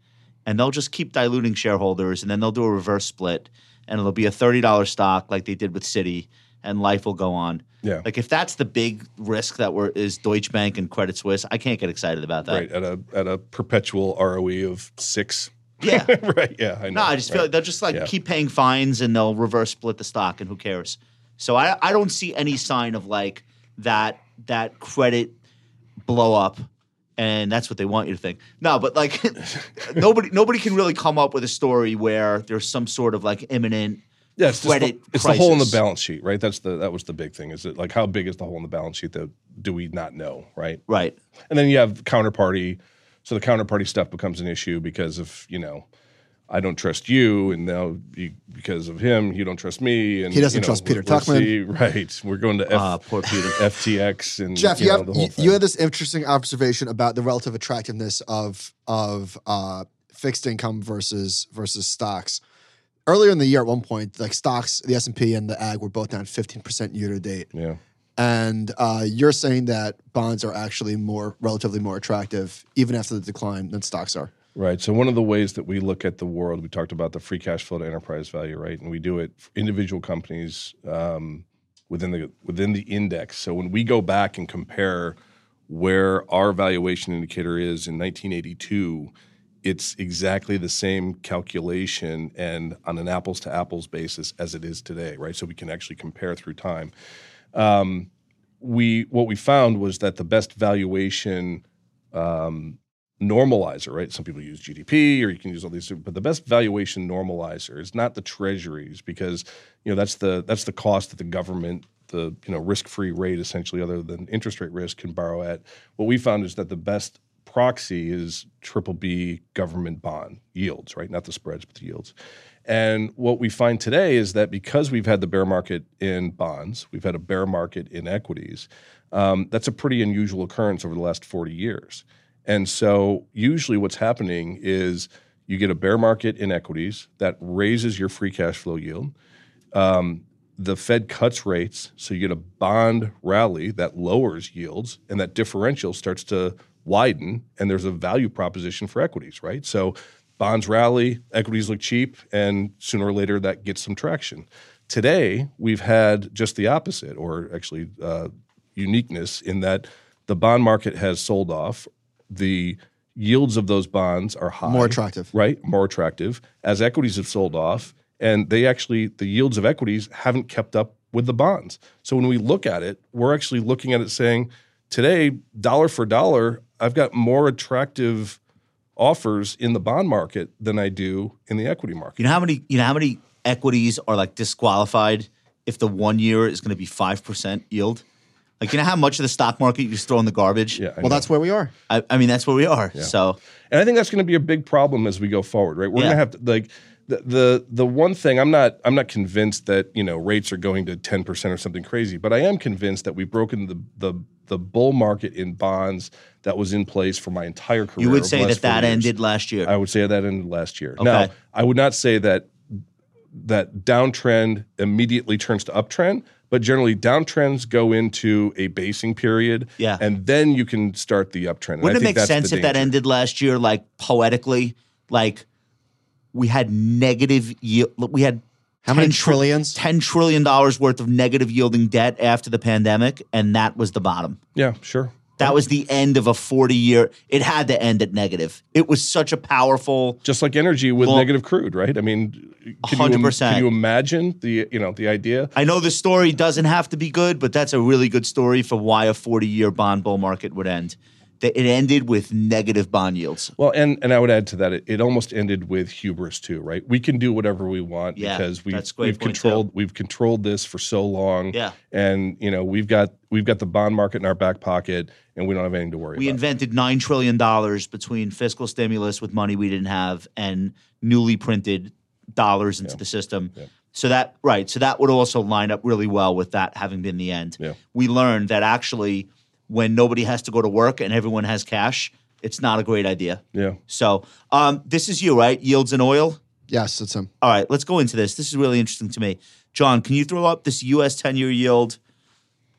and they'll just keep diluting shareholders, and then they'll do a reverse split, and it'll be a thirty dollar stock like they did with Citi, and life will go on. Yeah. Like if that's the big risk that we're is Deutsche Bank and Credit Suisse, I can't get excited about that. right at a at a perpetual ROE of six. Yeah. *laughs* right. Yeah. I know. No, I just feel like they'll just like Yeah. keep paying fines and they'll reverse split the stock and who cares. So I I don't see any sign of like that that credit blow up and that's what they want you to think. No, but like *laughs* nobody nobody can really come up with a story where there's some sort of like imminent Yeah, it's, just credit the, it's the hole in the balance sheet, right? That's the that was the big thing. Is it like how big is the hole in the balance sheet that do we not know, right? right. And then you have counterparty. So the counterparty stuff becomes an issue because of you know, I don't trust you, and now you, because of him, you don't trust me, and He doesn't you know, trust Peter we're- we're see- right? We're going to F, Ah, poor Peter. *laughs* FTX and Jeff, you, you, know, have, the whole you, thing. you had this interesting observation about the relative attractiveness of of uh, fixed income versus versus stocks. Earlier in the year, at one point, like stocks, the S and P and the Ag were both down fifteen percent year to date, yeah. and uh, you're saying that bonds are actually more relatively more attractive even after the decline than stocks are. Right. So one of the ways that we look at the world, we talked about the free cash flow to enterprise value, right? And we do it for individual companies um, within the within the index. So when we go back and compare where our valuation indicator is in 1982, it's exactly the same calculation and on an apples to apples basis as it is today, right? So we can actually compare through time. Um, we what we found was that the best valuation um, normalizer, right? Some people use GDP or you can use all these, but the best valuation normalizer is not the treasuries because you know that's the that's the cost that the government, the you know risk-free rate essentially, other than interest rate risk, can borrow at. What we found is that the best proxy is triple B government bond yields, right? Not the spreads, but the yields. And what we find today is that because we've had the bear market in bonds, we've had a bear market in equities. Um, that's a pretty unusual occurrence over the last 40 years. And so, usually, what's happening is you get a bear market in equities that raises your free cash flow yield. Um, the Fed cuts rates, so you get a bond rally that lowers yields, and that differential starts to widen, and there's a value proposition for equities, right? So, bonds rally, equities look cheap, and sooner or later that gets some traction. Today, we've had just the opposite, or actually uh, uniqueness, in that the bond market has sold off. The yields of those bonds are high, More attractive. right? More attractive as equities have sold off, and they actually the yields of equities haven't kept up with the bonds. So when we look at it, we're actually looking at it saying, today, dollar for dollar, I've got more attractive offers in the bond market than I do in the equity market. You know how many you know how many equities are like disqualified if the one year is going to be five percent yield? Like you know how much of the stock market you just throw in the garbage? Yeah, Well, know. that's where we are. I, I mean that's where we are. So And I think that's going to be a big problem as we go forward, right? We're Yeah. going to have to like the, the the one thing I'm not I'm not convinced that you know rates are going to 10 percent or something crazy, but I am convinced that we've broken the the the bull market in bonds that was in place for my entire career. you would say that that years. ended last year. I would say that ended last year. Okay. Now, I would not say that that downtrend immediately turns to uptrend, but generally downtrends go into a basing period, Yeah. and then you can start the uptrend. Wouldn't it think make sense if that ended last year, like poetically, like we had negative yield? We had How many tr- trillions? ten trillion dollars worth of negative yielding debt after the pandemic, and that was the bottom. Yeah, sure. That was the end of a forty-year. It had to end at negative. It was such a powerful. Just like energy with negative crude, right? I mean, 100%. can you imagine the you know the idea? I know the story doesn't have to be good, but that's a really good story for why a forty-year bond bull market would end. That it ended with negative bond yields. Well, and and I would add to that, it, it almost ended with hubris too, right? We can do whatever we want Yeah, because we've that's a great we've controlled we've controlled this for so long. Yeah. and you know we've got we've got the bond market in our back pocket, and we don't have anything to worry about. We about. invented nine trillion dollars between fiscal stimulus with money we didn't have and newly printed dollars into the system. So that right, so that would also line up really well with that having been the end. Yeah. We learned that actually when nobody has to go to work and everyone has cash, it's not a great idea. yeah, So um, this is you, right? Yields and oil. Yes, it's him. All right, let's go into this. This is really interesting to me. John, can you throw up this U.S. ten-year yield?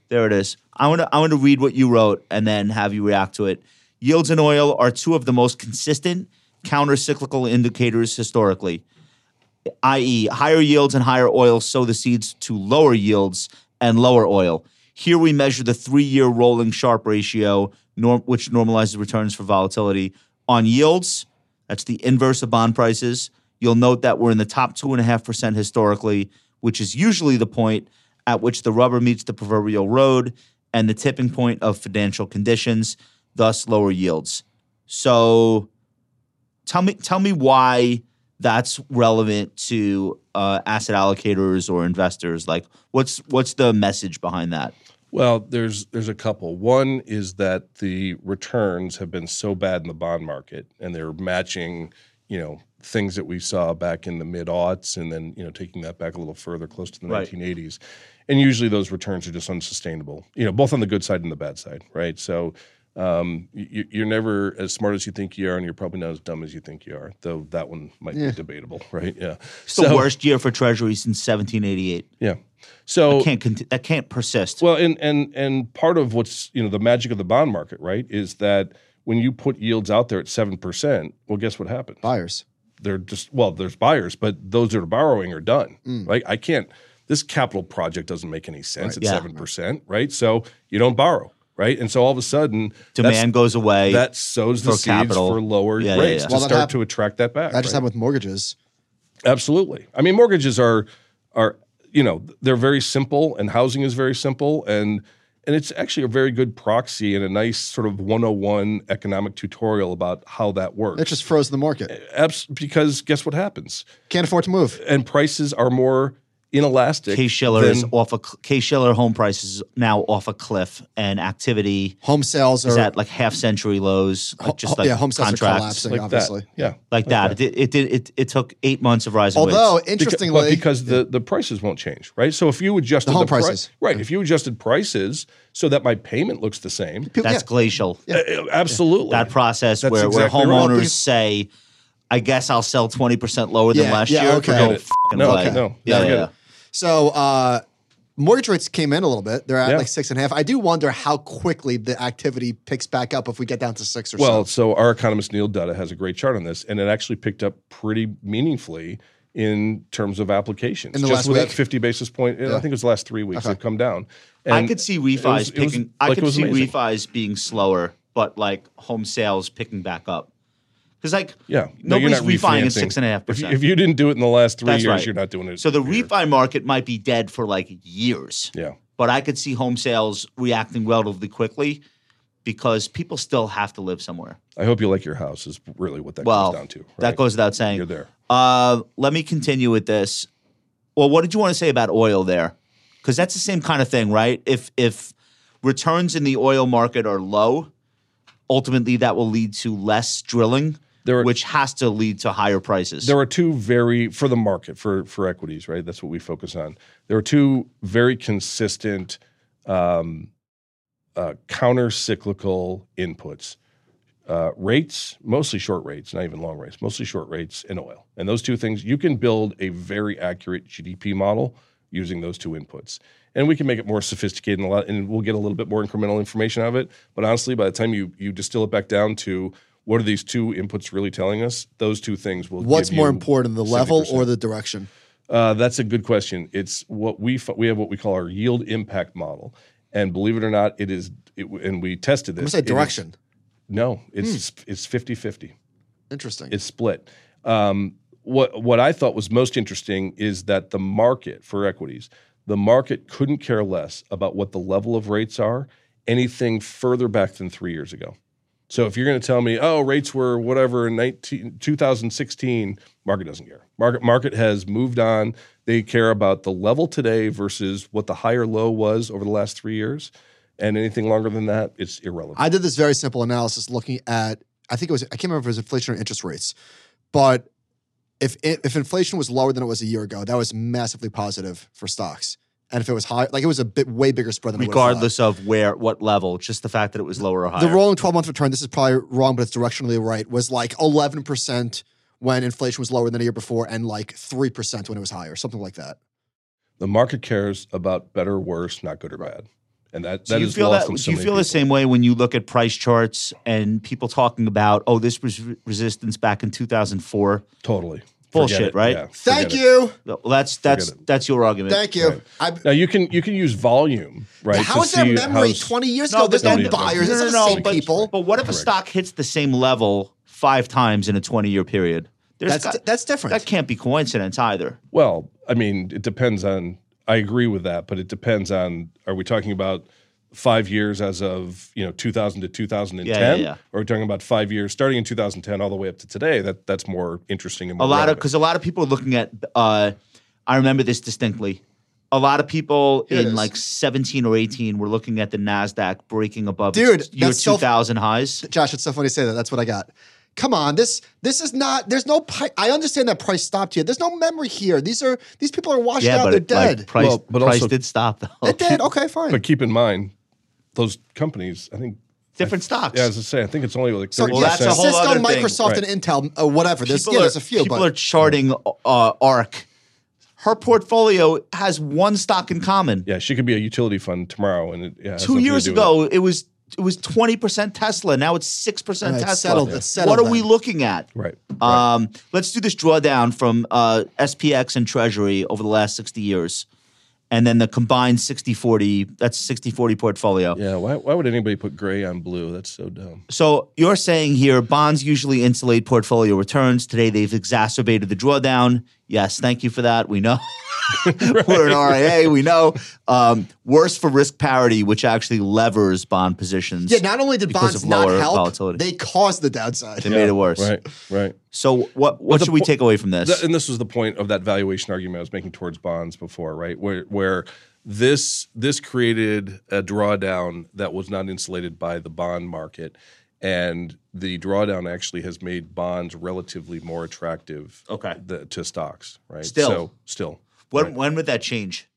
There it is. I want to I want to read what you wrote and then have you react to it. Yields and oil are two of the most consistent counter cyclical indicators historically, i.e., higher yields and higher oil sow the seeds to lower yields and lower oil. Here we measure the three year rolling Sharpe ratio, norm, which normalizes returns for volatility. On yields, that's the inverse of bond prices. You'll note that we're in the top 2.5% historically, which is usually the point at which the rubber meets the proverbial road and the tipping point of financial conditions, thus lower yields. So tell me tell me why that's relevant to uh, asset allocators or investors. Like what's what's the message behind that? Well, there's there's a couple. One is that the returns have been so bad in the bond market, and they're matching, you know, things that we saw back in the mid aughts, and then you know taking that back a little further, close to the Right. 1980s. And usually those returns are just unsustainable, you know, both on the good side and the bad side, right? So um, you, you're never as smart as you think you are, and you're probably not as dumb as you think you are. Though that one might Yeah. be debatable, right? Yeah, It's the worst year for Treasury since 1788. Yeah. So Can't conti- that can't persist. well, and and and part of what's you know the magic of the bond market, right, is that when you put yields out there at seven percent, well, guess what happens? Buyers. They're just well, there's buyers, but those that are borrowing are done, Mm. right? I can't. This capital project doesn't make any sense Yeah. at seven percent, right? So you don't borrow, right? And so all of a sudden, Demand goes away. that sows the seeds capital. for lower Yeah, yeah, rates yeah. to Well, start to attract that back. That just right? happened with mortgages. Absolutely. I mean, mortgages are are you know they're very simple, and housing is very simple, and and it's actually a very good proxy and a nice sort of 101 economic tutorial about how that works. It just froze the market. Abs- because guess what happens? Can't afford to move. And prices are more inelastic. Case Shiller is than- off a Case Shiller home prices now off a cliff, and activity Home sales is are at like half century lows. Like just like yeah, home sales are contracts, collapsing. like obviously. that. Yeah. like that. It, it did. It, it took eight months of rising. Although rates. Beca- interestingly, but because the, the prices won't change, right? So if you adjusted The home pri- prices. right? If you adjusted prices so that my payment looks the same, people- that's yeah. glacial. uh, absolutely. That process That's where, exactly where homeowners Because- say, "I guess I'll sell twenty percent lower than Yeah, last yeah, year." okay. No Forget it. fucking No, okay, no, Yeah, forget yeah. it. So uh, mortgage rates came in a little bit. They're at Yeah. like six and a half. I do wonder how quickly the activity picks back up if we get down to six or Well, so. so our economist Neil Dutta has a great chart on this, and it actually picked up pretty meaningfully in terms of applications. In the Just last with week? that 50 basis point, I think it was the last three weeks, Okay. they've come down. I could see it refis was- it was- picking. I like, could see amazing. refis being slower, but like home sales picking back up. Because like Yeah, no, nobody's refining at six and a half If you, percent. if you didn't do it in the last three That's years, right. you're not doing it. So the refi market might be dead for like years. Yeah. But I could see home sales reacting relatively quickly because people still have to live somewhere. I hope you like your house. Is really what that Well, goes down to. that goes without saying. You're there. Uh, let me continue with this. Well, what did you want to say about oil there? Because that's the same kind of thing, right? If if returns in the oil market are low, ultimately that will lead to less drilling, Which has to lead to higher prices. There are two very for the market for for equities, right? That's what we focus on. There are two very consistent um, uh, counter cyclical inputs. Uh, rates, mostly short rates, not even long rates, mostly short rates and oil. And those two things, you can build a very accurate GDP model using those two inputs. And we can make it more sophisticated and a lot, and we'll get a little bit more incremental information out of it. But honestly, by the time you you distill it back down to what are these two inputs really telling us, those two things will. What's more important, the level 70%. or the direction? Uh, that's a good question. It's what we we have what we call our yield impact model, and believe it or not, it is. It, and we tested I'm this. gonna say It is- direction. no, it's it's 50-50. Interesting. It's split. Um, what what I thought was most interesting is that the market for equities, the market couldn't care less about what the level of rates are anything further back than three years ago. So if you're going to tell me, oh, rates were whatever in 19, 2016, market doesn't care. Market market has moved on. They care about the level today versus what the higher low was over the last three years, and anything longer than that, it's irrelevant. I did this very simple analysis looking at, I think it was, I can't remember if it was inflation or interest rates, but if if inflation was lower than it was a year ago, that was massively positive for stocks. And if it was high, like it was a bit way bigger spread than I would've thought. regardless of where, what level, just the fact that it was lower or higher. The rolling 12 month return, this is probably wrong, but it's directionally right, was like 11% when inflation was lower than the year before and like 3% when it was higher, something like that. The market cares about better, worse, not good or bad. and that Do that you is feel lost that? on Do so you many feel the same way when you look at price charts and people talking about, oh, this was resistance back in 2004? Totally Bullshit, it. right? Yeah, Thank it. you. Well, that's that's that's your argument. Thank you. Right. Now you can you can use volume, right? how to is there memory 20 years No, ago? There's but no then- buyers. No, It's no, the no, same but, people. But what if a stock hits the same level five times in a 20 year period? There's That's got- that's different. that can't be coincidence either. Well, I mean, it depends on. I agree with that, but it depends on. Are we talking about five years as of you know 2000 to 2010, Yeah, yeah, yeah. or are we talking about five years starting in 2010 all the way up to today? That that's more interesting and more A lot of because a lot of people are looking at. Uh, I remember this distinctly. A lot of people it in is. like 17 or 18 were looking at the Nasdaq breaking above Dude, its year that's so- 2000 highs. Josh, it's so funny to say that. That's what I got. Come on, this this is not. There's no. Pi- I understand that price stopped here. There's no memory here. These are these people are washed Yeah, out. but They're it, dead. like, price, Well, but price also- did stop though. They're dead. *laughs* Okay, fine. But keep in mind, those companies. I think. Different stocks. Yeah, as I say, I think it's only like so thirty Well, yeah, that's a whole Cisco, other thing. Microsoft, Right. and Intel, uh, whatever. There's, people yeah, are, there's a few, people but are charting uh, ARK. Her portfolio has one stock in common. Yeah, she could be a utility fund tomorrow, and it, yeah, Two years ago, it was it was twenty percent Tesla. Now it's six percent right, Tesla. settled- it's settled what are we looking at? it. Right. right. Um, let's do this drawdown from uh, SPX and Treasury over the last 60 years. And then the combined 60 40, that's 60 40 portfolio. yeah. Why, why would anybody put gray on blue? That's so dumb. So you're saying here bonds usually insulate portfolio returns. Today they've exacerbated the drawdown. Yes, thank you for that. We know. *laughs* *laughs* We're an RIA. We know. Um, worse for risk parity, which actually levers bond positions. yeah. Not only did bonds of not help, volatility. they caused the downside. They made it worse. Right. Right. So what what the should we take away from this? Th- and this was the point of that valuation argument I was making towards bonds before, right? Where where this this created a drawdown that was not insulated by the bond market, and the drawdown actually has made bonds relatively more attractive, Okay. the, to stocks, right? Still. so still, when when would that change?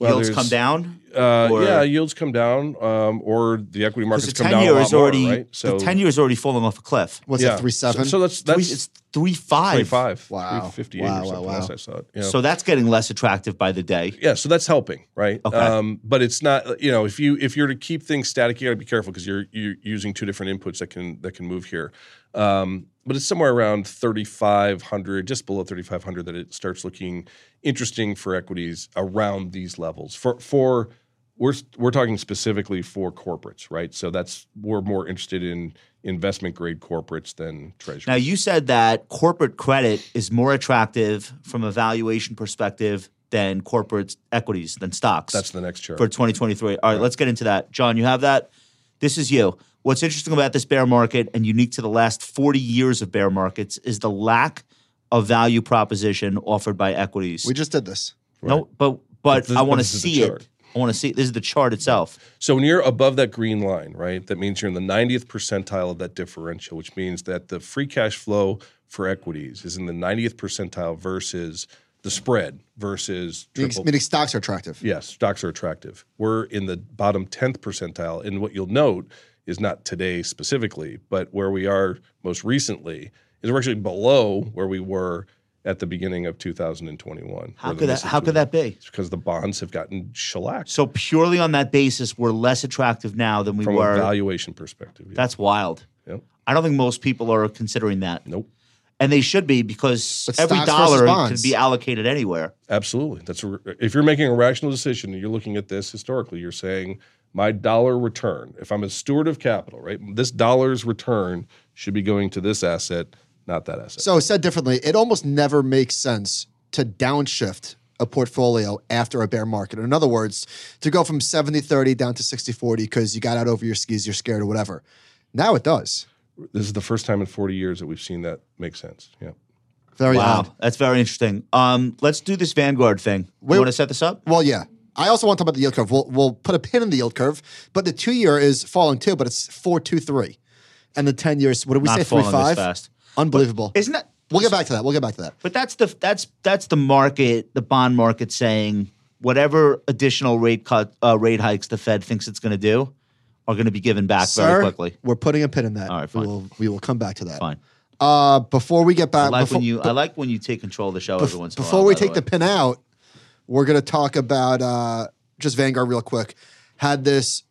Well, Yields come down? uh, Or- yeah, yields come down, um, or the equity Because markets the come ten down a year lot is more, already right? So the ten year is already falling off a cliff. What's yeah, it? Three seven. So, so that's Three, that's it's three five. three five, Wow. three fifty eight Wow, or wow, something. wow. Last I saw it. you know. So that's getting less attractive by the day. Yeah, so that's helping, right? Okay. Um, but it's not, you know, if you if you're to keep things static, you got to be careful because you're you're using two different inputs that can that can move here. Um, but it's somewhere around 3,500, just below 3,500, that it starts looking interesting for equities around these levels. For for we're we're talking specifically for corporates, right? So that's we're more interested in investment grade corporates than treasury. Now you said that corporate credit is more attractive from a valuation perspective than corporate equities than stocks. that's the next chart. for 2023. All right, let's get into that. John, you have that. This is you. What's interesting about this bear market and unique to the last 40 years of bear markets is the lack of value proposition offered by equities. we just did this. no, but but this- I want to this is the see it. I want to see. This is the chart itself. So when you're above that green line, right, that means you're in the 90th percentile of that differential, which means that the free cash flow for equities is in the 90th percentile versus the spread versus Meaning, triple. meaning stocks are attractive. Yes, stocks are attractive. We're in the bottom 10th percentile. And what you'll note is not today specifically, but where we are most recently is we're actually below where we were at the beginning of 2021. How could that? How could that be? It's because the bonds have gotten shellacked So purely on that basis, we're less attractive now than we from were. From a valuation perspective. yeah. That's wild. Yep. I don't think most people are considering that, Nope. and they should be because But every dollar bonds. could be allocated anywhere. Absolutely. That's a, if you're making a rational decision and you're looking at this historically, you're saying my dollar return. If I'm a steward of capital, right, this dollar's return should be going to this asset, not that asset. So said differently, it almost never makes sense to downshift a portfolio after a bear market. In other words, to go from 70-30 down to 60-40 because you got out over your skis, you're scared or whatever. Now it does. this is the first time in 40 years that we've seen that make sense. Yeah. Very Wow, odd. that's very interesting. Um, let's do this Vanguard thing. Wait- you want to set this up? Well, yeah. I also want to talk about the yield curve. We'll, we'll put a pin in the yield curve, but the two year is falling too, but it's 4.23. And the 10 years, what do we Not say, falling this 3.5? fast. Unbelievable. Isn't that? We'll get back to that. We'll get back to that. But that's the that's that's the market, the bond market saying whatever additional rate cut uh, rate hikes the Fed thinks it's going to do are going to be given back Sir, very quickly. we're putting a pin in that. All right, we fine. will we will come back to that. Fine. Uh, before we get back, I like before, when you I like when you take control of the show every once in a while. before we take the way. pin out, we're going to talk about uh, just Vanguard real quick. had this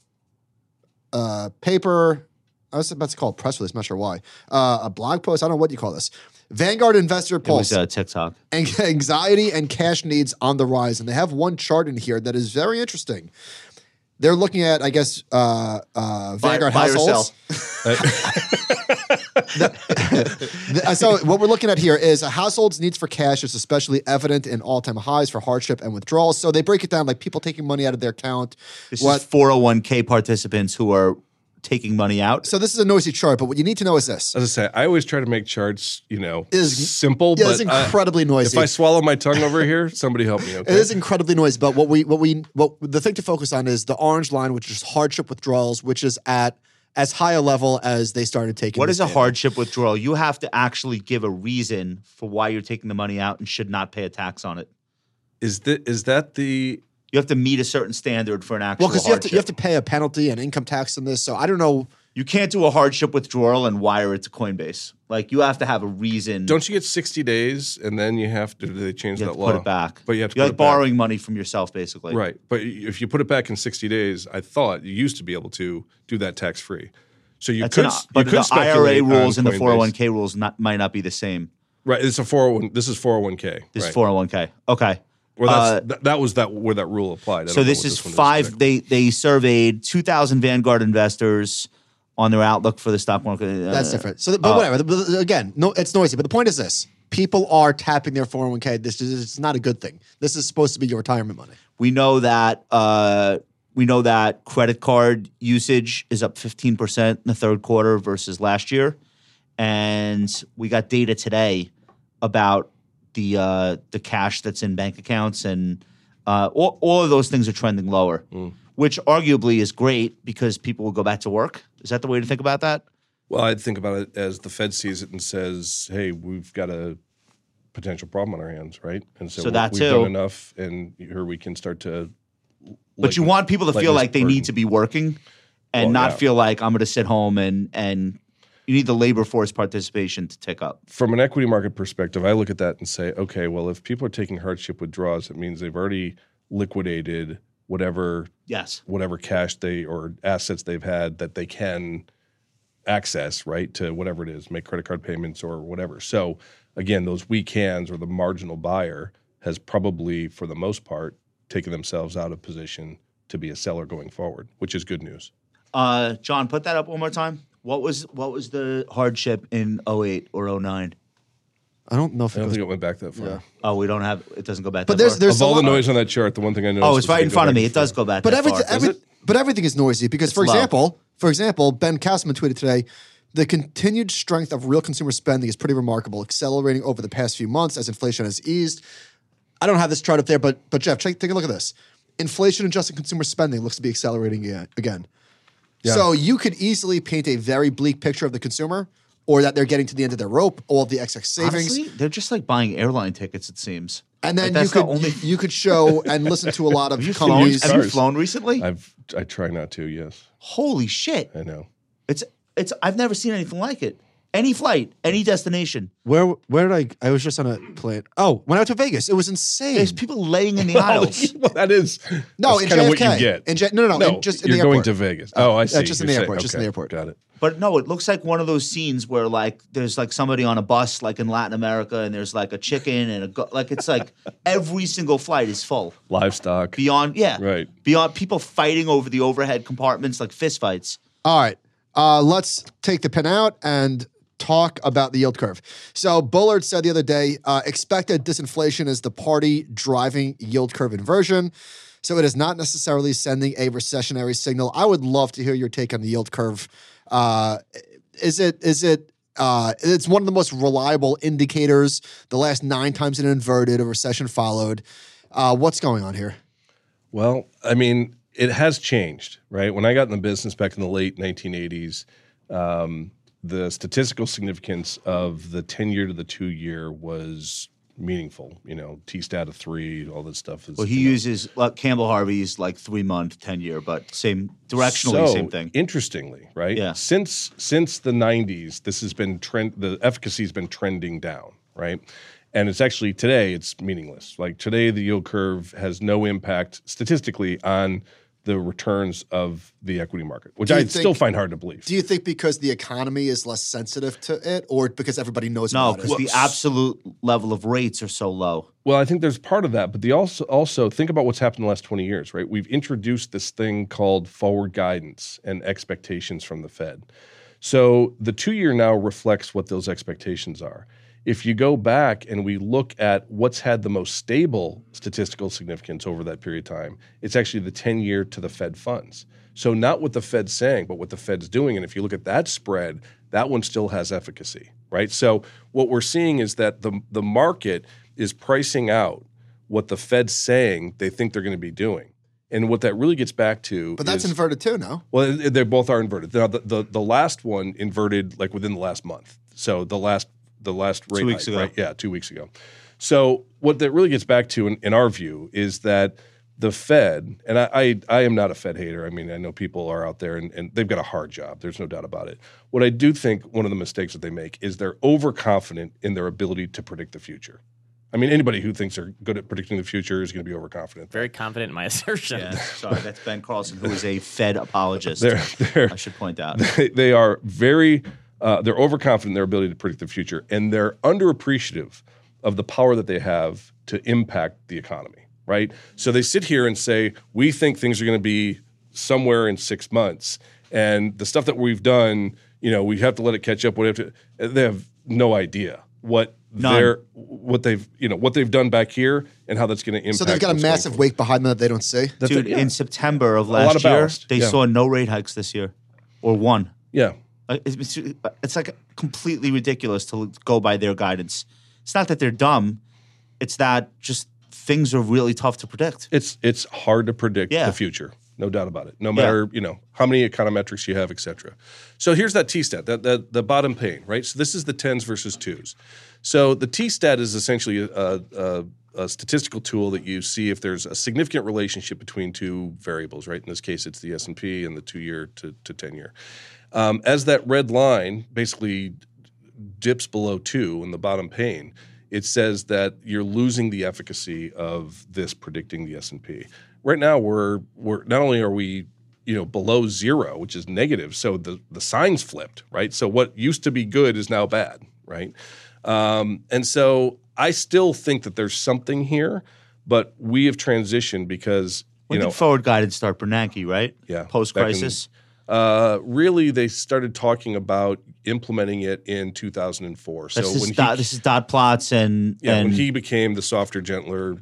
uh, paper. I was about to call it press release. I'm not sure why. Uh, a blog post. I don't know what you call this. Vanguard Investor Pulse. It Pulse. was uh, TikTok. An- *laughs* anxiety and cash needs on the rise. And they have one chart in here that is very interesting. They're looking at, I guess, uh, uh, Buy- Vanguard buy or households. *laughs* *laughs* The- *laughs* uh, so what we're looking at here is a household's needs for cash is especially evident in all-time highs for hardship and withdrawals. So they break it down like people taking money out of their account. This what? is 401k participants who are taking money out. so this is a noisy chart, but what you need to know is this: As I say, I always try to make charts, you know, Is- simple, yeah, but it's I- incredibly noisy. if I swallow my tongue over here, somebody help me. Okay. It is incredibly noisy, but what we what we what the thing to focus on is the orange line, which is hardship withdrawals, which is at as high a level as they started taking. What is a data. hardship withdrawal? You have to actually give a reason for why you're taking the money out and should not pay a tax on it. Is that is that the You have to meet a certain standard for an actual Well, because you have to you have to pay a penalty and income tax on this. So I don't know. You can't do a hardship withdrawal and wire it to Coinbase. Like you have to have a reason. don't you get sixty days and then you have to? Do they change that law? put it back? But you have to You're put like it back. borrowing money from yourself, basically. Right, but if you put it back in sixty days, I thought you used to be able to do that tax free. So you That's could, an, you could the IRA rules and the 401k rules not, might not be the same. Right, it's a four hundred one. This is four hundred one k. This right. is 401k. Okay. Well, that's, Uh, that, that was that where that rule applied. I So this is one five. They they surveyed 2,000 Vanguard investors on their outlook for the stock market. Uh, That's different. So, but whatever. But Again, no, it's noisy. But the point is this: people are tapping their four hundred one k. This is it's not a good thing. This is supposed to be your retirement money. We know that uh, we know that credit card usage is up 15% in the third quarter versus last year, and we got data today about the uh, the cash that's in bank accounts, and uh, all, all of those things are trending lower, which arguably is great because people will go back to work. Is that the way to think about that? Well, I'd think about it as the Fed sees it and says, "Hey, we've got a potential problem on our hands, right?" And so, So that we've too. done enough, and here we can start to. But you want people to feel like they need to be working and Well, not yeah. feel like I'm going to sit home and and you need the labor force participation to tick up. From an equity market perspective, I look at that and say, okay, well, if people are taking hardship withdrawals, it means they've already liquidated whatever Yes. whatever cash they or assets they've had that they can access, right, to whatever it is, make credit card payments or whatever. So again, those weak hands or the marginal buyer has probably, for the most part, taken themselves out of position to be a seller going forward, which is good news. Uh, John, put that up one more time. What was what was the hardship in 08 or 09? I don't know if I it don't goes. think it went back that far. Yeah. Oh, we don't have it doesn't go back But that there's far? there's Of a all the lot- noise on that chart, the one thing I noticed. Oh, it's was right it in go front of back me. It does go back But that everything, far. every, it? but everything is noisy because, for low. example, for example, Ben Casselman tweeted today, the continued strength of real consumer spending is pretty remarkable, accelerating over the past few months as inflation has eased. I don't have this chart up there, but but Jeff, take, take a look at this. Inflation adjusted consumer spending looks to be accelerating again. again. So you could easily paint a very bleak picture of the consumer, or that they're getting to the end of their rope, all of the excess savings. Honestly, they're just like buying airline tickets. It seems. And then Like, you that's the could only- you could show and listen to a lot *laughs* of Have you flown? companies. Have you flown recently? I've I try not to. Yes, Holy shit! I know. It's it's. I've never seen anything like it. Any flight, any destination. Where where did I? I was just on a plane. Oh, went out to Vegas, it was insane. There's people laying in the *laughs* aisles. *laughs* well, that is No, that's in kind of what JFK. you get. In J- no, no, no, in- just in you're the going airport. to Vegas. Oh, I see. just in You're the saying- airport, just in the airport. Got it. But no, it looks like one of those scenes where like there's like somebody on a bus like in Latin America and there's like a chicken and a go- like it's like every single flight is full. Livestock. Beyond yeah. Right. Beyond people fighting over the overhead compartments like fistfights. All right, uh, let's take the pen out and talk about the yield curve. So Bullard said the other day, uh, expected disinflation is the party driving yield curve inversion. So it is not necessarily sending a recessionary signal. I would love to hear your take on the yield curve. Uh, is it is it uh, it's one of the most reliable indicators. The last nine times it inverted, a recession followed. Uh, what's going on here? Well, I mean, it has changed, right? When I got in the business back in the late 1980s, um, the statistical significance of the 10 year to the two year was meaningful. You know, T stat of three, all this stuff is. Well, he know, uses like Campbell Harvey's like three month, ten year, but same directionally, So, same thing. Interestingly, right? Yeah. Since since the '90s, this has been trend. The efficacy has been trending down, right? And it's actually today it's meaningless. Like today, the yield curve has no impact statistically on the returns of the equity market, which I think- still find hard to believe. Do you think because the economy is less sensitive to it, or because everybody knows No, because the absolute level of rates are so low. Well, I think there's part of that, but the also also think about what's happened in the last 20 years, right? We've introduced this thing called forward guidance and expectations from the Fed. So the two year now reflects what those expectations are. If you go back and we look at what's had the most stable statistical significance over that period of time, it's actually the 10 year to the Fed funds. So not what the Fed's saying, but what the Fed's doing. And if you look at that spread, that one still has efficacy, right? So what we're seeing is that the the market is pricing out what the Fed's saying they think they're going to be doing. And what that really gets back to but that's is, inverted too, no? well, they both are inverted. Now, the, the the last one inverted like within the last month. So the last the last rate weeks hike, ago. right? Yeah, two weeks ago. So what that really gets back to, in, in our view, is that the Fed, and I, I I am not a Fed hater. I mean, I know people are out there and, and they've got a hard job. There's no doubt about it. What I do think one of the mistakes that they make is they're overconfident in their ability to predict the future. I mean, anybody who thinks they're good at predicting the future is going to be overconfident. Very confident in my *laughs* assertion. Yeah, *laughs* sorry, that's Ben Carlson, who is a Fed apologist. They're they're I should point out. *laughs* they, they are very uh, they're overconfident in their ability to predict the future and they're underappreciative of the power that they have to impact the economy right so they sit here and say we think things are going to be somewhere in six months and the stuff that we've done you know we have to let it catch up we have to they have no idea what None. they're what they've you know what they've done back here and how that's going to impact So they've got a massive wake behind them that they don't see. That's Dude, it, yeah. in September of last of year, ballast, they yeah. saw no rate hikes this year, or one. yeah Uh, it's, it's, it's like completely ridiculous to go by their guidance. It's not that they're dumb; it's that just things are really tough to predict. it's it's hard to predict Yeah. the future. No doubt about it. No matter you know how many econometrics you have et cetera. So here's that t-stat that, that the bottom pane right? So this is the tens versus twos. So the t-stat is essentially a, a, a statistical tool that you see if there's a significant relationship between two variables right? In this case it's the s&p and the two year to, to 10 year um, as that red line basically dips below two in the bottom pane, it says that you're losing the efficacy of this predicting the S and P. Right now, we're we're not only are we you know below zero, which is negative, so the the signs flipped, right? So what used to be good is now bad, right? Um, and so I still think that there's something here, but we have transitioned because you When know did forward guidance start? Bernanke, right? Yeah, Post crisis. Uh, really, they started talking about implementing it in 2004. So This is when he, this is dot plots and yeah, and when he became the softer, gentler.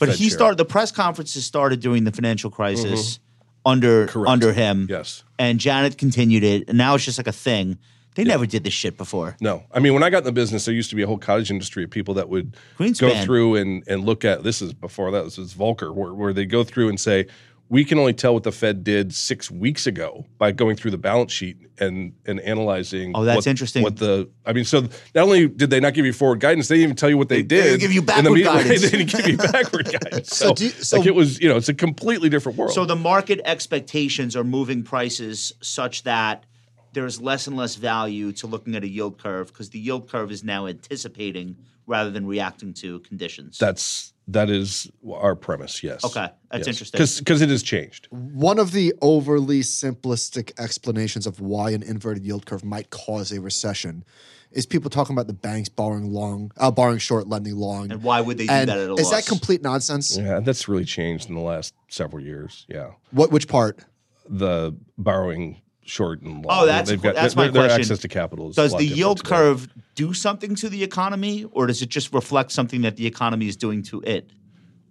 but he chair. started the press conferences started during the financial crisis under Correct. under him. Yes. and Janet continued it, and now it's just like a thing. They never did this shit before. No, I mean when I got in the business, there used to be a whole cottage industry of people that would Greenspan. go through and and look at. This is before that. This is Volcker, where, where they go through and say. We can only tell what the Fed did six weeks ago by going through the balance sheet and and analyzing. Oh, that's what, interesting. What the I mean, so not only did they not give you forward guidance, they didn't even tell you what they, They- did. they give you the backward meeting. *laughs* guidance. they didn't give you *laughs* backward guidance. So, So do so- like it was, you know, it's a completely different world. So the market expectations are moving prices such that there's less and less value to looking at a yield curve because the yield curve is now anticipating rather than reacting to conditions. That's that is our premise. Yes. Okay, that's interesting. because it has changed. One of the overly simplistic explanations of why an inverted yield curve might cause a recession is people talking about the banks borrowing long, uh, borrowing short, lending long. and why would they do And that at a is loss? that complete nonsense? Yeah, that's really changed in the last several years. Yeah, What? Which part? the borrowing short and long. Oh, that's They've got that's their, my their question. access to capital. Is a Does lot the different yield today. curve do something to the economy, or does it just reflect something that the economy is doing to it?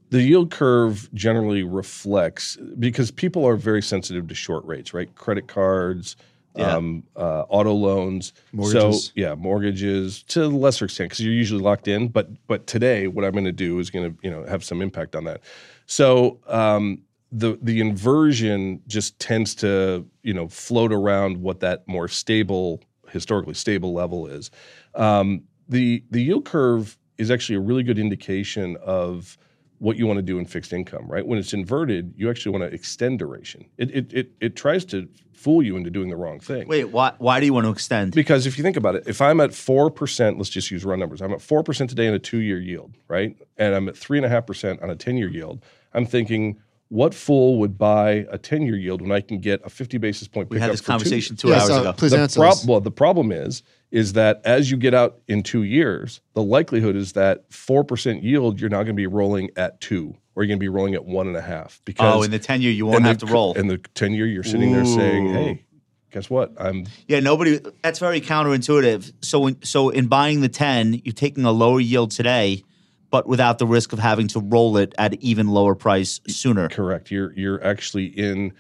The yield curve generally reflects because people are very sensitive to short rates, right? Credit cards, Yeah. um, uh, auto loans, Mortgages. So yeah, mortgages to a lesser extent because you're usually locked in. But but today, what I'm going to do is going to you know have some impact on that. So um, the the inversion just tends to you know float around what that more stable, historically stable level is. Um, the the yield curve is actually a really good indication of what you want to do in fixed income, right? When it's inverted, you actually want to extend duration. It it it, it tries to fool you into doing the wrong thing. Wait, why? Why do you want to extend? Because if you think about it, if I'm at four percent, let's just use round numbers. I'm at four percent today in a two-year yield, right? And I'm at three and a half percent on a ten-year yield. I'm thinking, what fool would buy a 10 year yield when I can get a 50 basis point pickup? We pickup had this for two conversation two, Yeah, hours so ago. please the answer prob- this. well, the problem is, is that as you get out in two years, the likelihood is that four percent yield, you're now going to be rolling at two, or you're going to be rolling at one and a half. Because Oh, in the ten year, you won't have the, to roll. In the 10 year, you're sitting there saying, "Hey, guess what? I'm Yeah, nobody. That's very counterintuitive. So, when, so in buying the ten, you're taking a lower yield today, but without the risk of having to roll it at even lower price sooner. correct. You're you're actually in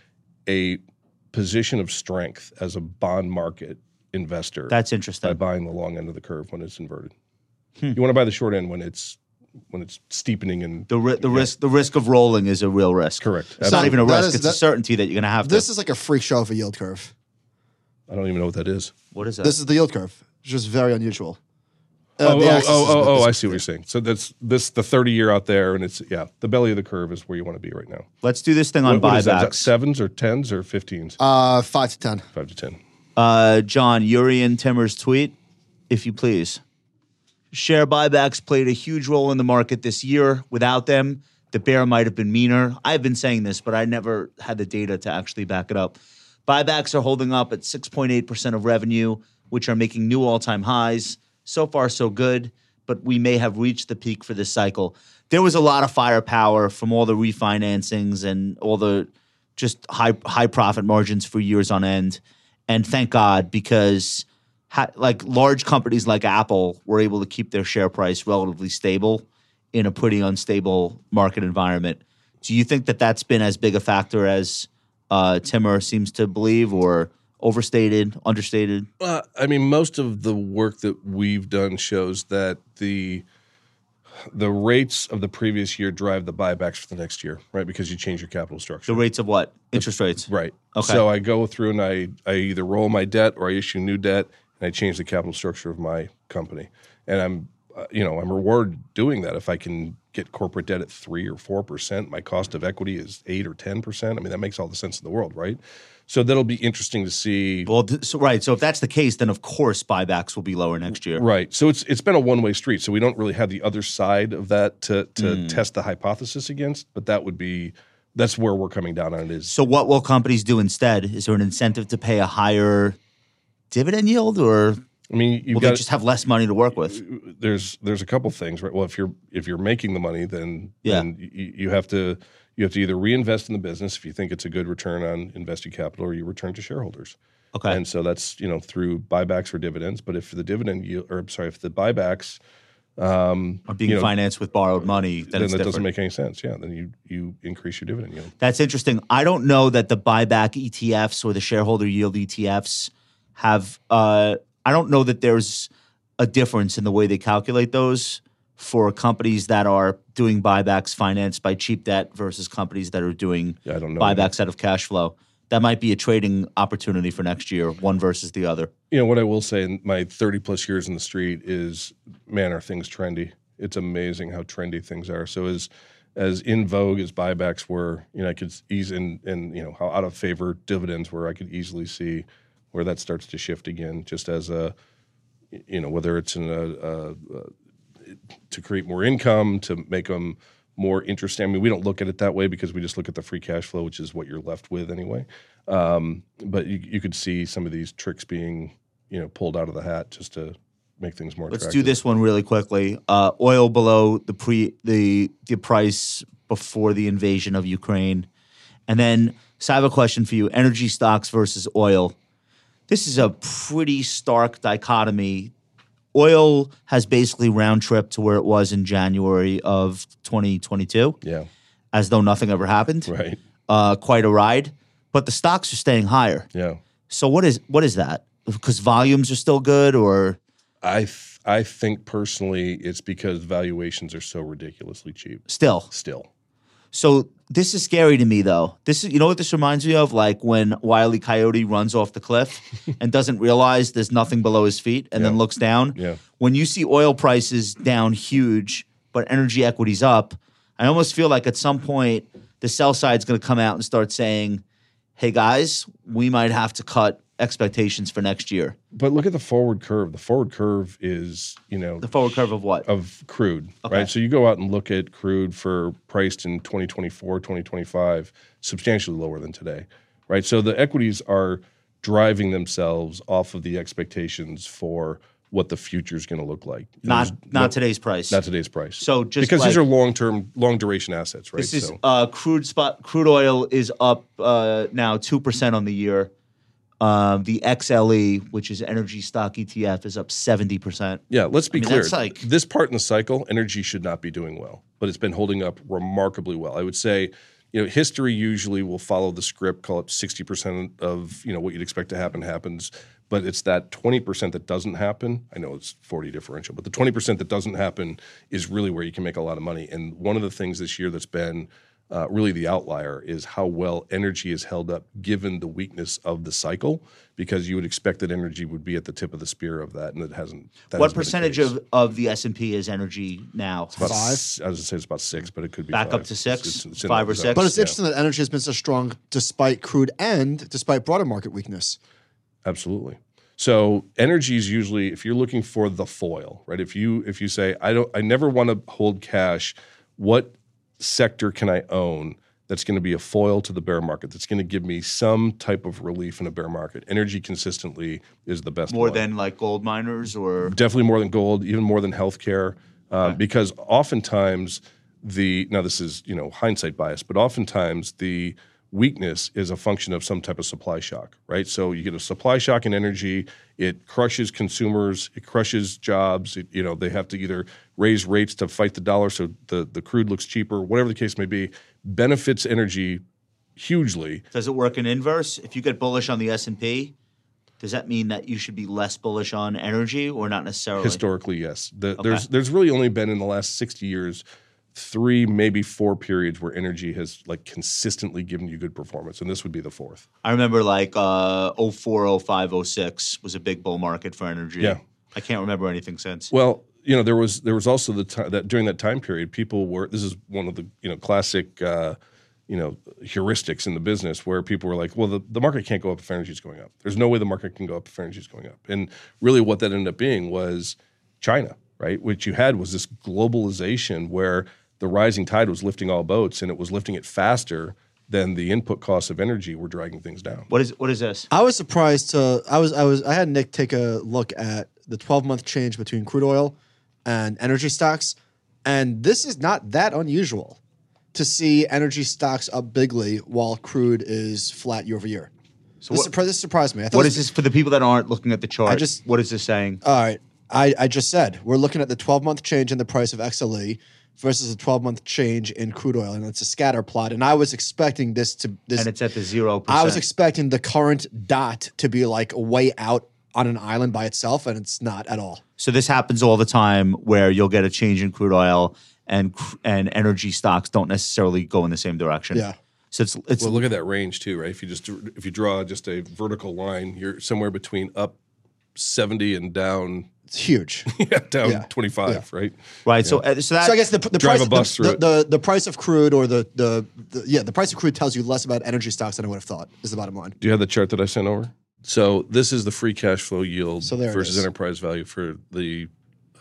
a position of strength as a bond market investor That's interesting. by interesting. buying the long end of the curve when it's inverted. Hmm. You want to buy the short end when it's when it's steepening and The ri- the Yeah. risk the risk of rolling is a real risk. correct. It's not even a risk; is- it's a certainty that you're going to have This to. is like a freak show of a yield curve. I don't even know what that is. What is that? This is the yield curve. It's just very unusual. Uh, oh, the oh, axis oh, oh, oh, I see what you're saying. So that's this the 30 year out there, and it's yeah, the belly of the curve is where you want to be right now. Let's do this thing on What- what is that? Is that buybacks. sevens or tens or 15s? Uh, five to ten. Five to ten. Uh, John, Jurrien Timmer's tweet, if you please. Share buybacks played a huge role in the market this year. Without them, the bear might have been meaner. I've been saying this, but I never had the data to actually back it up. Buybacks are holding up at 6.8% of revenue, which are making new all time highs. So far, so good, but we may have reached the peak for this cycle. There was a lot of firepower from all the refinancings and all the just high high profit margins for years on end. And thank God because ha- like large companies like Apple were able to keep their share price relatively stable in a pretty unstable market environment. Do you think that that's been as big a factor as uh, seems to believe, or overstated, understated? Well, I mean, most of the work that we've done shows that the the rates of the previous year drive the buybacks for the next year, right? Because you change your capital structure. The rates of what? Interest rates. Right. Okay. So I go through and I, I either roll my debt or I issue new debt and I change the capital structure of my company. And I'm, uh, you know, I'm rewarded doing that. If I can get corporate debt at three or four percent, my cost of equity is eight or ten percent. I mean, that makes all the sense in the world, right? So that'll be interesting to see. Well, so, right. So if that's the case, then of course buybacks will be lower next year. Right. So it's it's been a one way street. So we don't really have the other side of that to to Hmm. test the hypothesis against. But that would be that's where we're coming down on it is So what will companies do instead? Is there an incentive to pay a higher dividend yield, or I mean you've will got just have less money to work with? there's there's a couple things, right? Well, if you're if you're making the money, then Yeah. then you, you have to you have to either reinvest in the business if you think it's a good return on invested capital, or you return to shareholders. Okay. And so that's you know through buybacks or dividends. But if the dividend yield, or I'm sorry, if the buybacks, um, Or being you know, financed with borrowed money, then, then that different. doesn't make any sense. Yeah, then you you increase your dividend yield. That's interesting. I don't know that the buyback ETFs or the shareholder yield ETFs have. Uh, I don't know that there's a difference in the way they calculate those for companies that are doing buybacks financed by cheap debt versus companies that are doing Yeah, I don't know. buybacks out of cash flow. That might be a trading opportunity for next year, one versus the other. You know what I will say in my 30 plus years in the street is, man, are things trendy? It's amazing how trendy things are. So as as in vogue as buybacks were, you know, I could ease in and you know how out of favor dividends were. I could easily see where that starts to shift again, just as a, you know, whether it's in a, a, a to create more income to make them more interesting. I mean, we don't look at it that way because we just look at the free cash flow, which is what you're left with anyway. Um, but you, you could see some of these tricks being, you know, pulled out of the hat just to make things more. Let's do this one really quickly. Uh, oil below the pre the the price before the invasion of Ukraine, and then so I have a question for you: energy stocks versus oil. This is a pretty stark dichotomy. Oil has basically round trip to where it was in January of 2022, Yeah, as though nothing ever happened. right. Uh, quite a ride, but the stocks are staying higher. Yeah, So what is what is that? Because volumes are still good, or I th- I think personally it's because valuations are so ridiculously cheap. still? Still, So this is scary to me, though. This is, you know, what this reminds me of, like when Wiley Coyote runs off the cliff and doesn't realize there's nothing below his feet, and then looks down. Yeah. When you see oil prices down huge, but energy equities up, I almost feel like at some point the sell side's going to come out and start saying, "Hey guys, we might have to cut expectations for next year? But look at the forward curve. The forward curve is, you know, The forward curve of what? of crude, Okay. right? So you go out and look at crude for priced in 2024, 2025, substantially lower than today, right? So the equities are driving themselves off of the expectations for what the future is going to look like. Not not no- today's price. not today's price. So just because these are long term, long duration assets, right? This is so uh, crude spot. Crude oil is up uh, now two percent on the year. Um, the XLE, which is energy stock ETF, is up seventy percent. yeah, let's be mean, clear. like- this part in the cycle, energy should not be doing well, but it's been holding up remarkably well. I would say, you know, history usually will follow the script, call it 60% of, you know, what you'd expect to happen happens, but it's that 20% that doesn't happen. I know it's 40 differential, but the 20% that doesn't happen is really where you can make a lot of money. And one of the things this year that's been uh, really the outlier is how well energy is held up given the weakness of the cycle, because you would expect that energy would be at the tip of the spear of that, and it hasn't. that What hasn't been the percentage case. of, of the S and P is energy now? About Five? s- I was gonna say it's about six, but it could be Back up to six? It's- it's in Five or six? But it's Yeah, interesting that energy has been so strong despite crude and despite broader market weakness. absolutely. So energy is usually if you're looking for the foil, right? If you if you say I don't, I never want to hold cash. What sector can I own that's going to be a foil to the bear market? That's going to give me some type of relief in a bear market. Energy consistently is the best. More one. than like gold miners or definitely more than gold, even more than healthcare, uh, because oftentimes the now this is you know hindsight bias, but oftentimes the weakness is a function of some type of supply shock, right? So you get a supply shock in energy, it crushes consumers, it crushes jobs. It, you know they have to either raise rates to fight the dollar, so the the crude looks cheaper, whatever the case may be. Benefits energy hugely. does it work in inverse? If you get bullish on the S and P, does that mean that you should be less bullish on energy or not necessarily? Historically, yes. The, There's there's really only been in the last 60 years three, maybe four periods where energy has like consistently given you good performance, and this would be the fourth. I remember like uh, 04, 05, 06 was a big bull market for energy. Yeah. I can't remember anything since. Well, you know, there was there was also the time that during that time period, people were. This is one of the you know classic. Uh, you know heuristics in the business where people were like, well, the, the market can't go up if energy is going up. There's no way the market can go up if energy is going up. And really, what that ended up being was China, right? What you had was this globalization where the rising tide was lifting all boats, and it was lifting it faster than the input costs of energy were dragging things down. What is what is this? I was surprised to I was I was I had Nick take a look at the 12 month change between crude oil and energy stocks, and this is not that unusual to see energy stocks up bigly while crude is flat year over year. So this, what- surpri- this surprised me. I thought What it is was- this for the people that aren't looking at the chart? I just- what is this saying? All right, I, I just said we're looking at the 12 month change in the price of XLE versus a 12 month change in crude oil, and it's a scatter plot. And I was expecting this to this. and it's at the zero percent. I was expecting the current dot to be like way out on an island by itself, and it's not at all. so this happens all the time, where you'll get a change in crude oil, and and energy stocks don't necessarily go in the same direction. Yeah. So it's it's Well, look at that range too, right? If you just if you draw just a vertical line, you're somewhere between up seventy and down It's huge. *laughs* yeah, down Yeah. twenty five, right? right. So uh, so that so I guess the, the Drive price a bus the, through the, it. the, the price of crude or the, the the yeah the price of crude tells you less about energy stocks than I would have thought. Is the bottom line. Do you have the chart that I sent over? So this is the free cash flow yield So versus enterprise value for the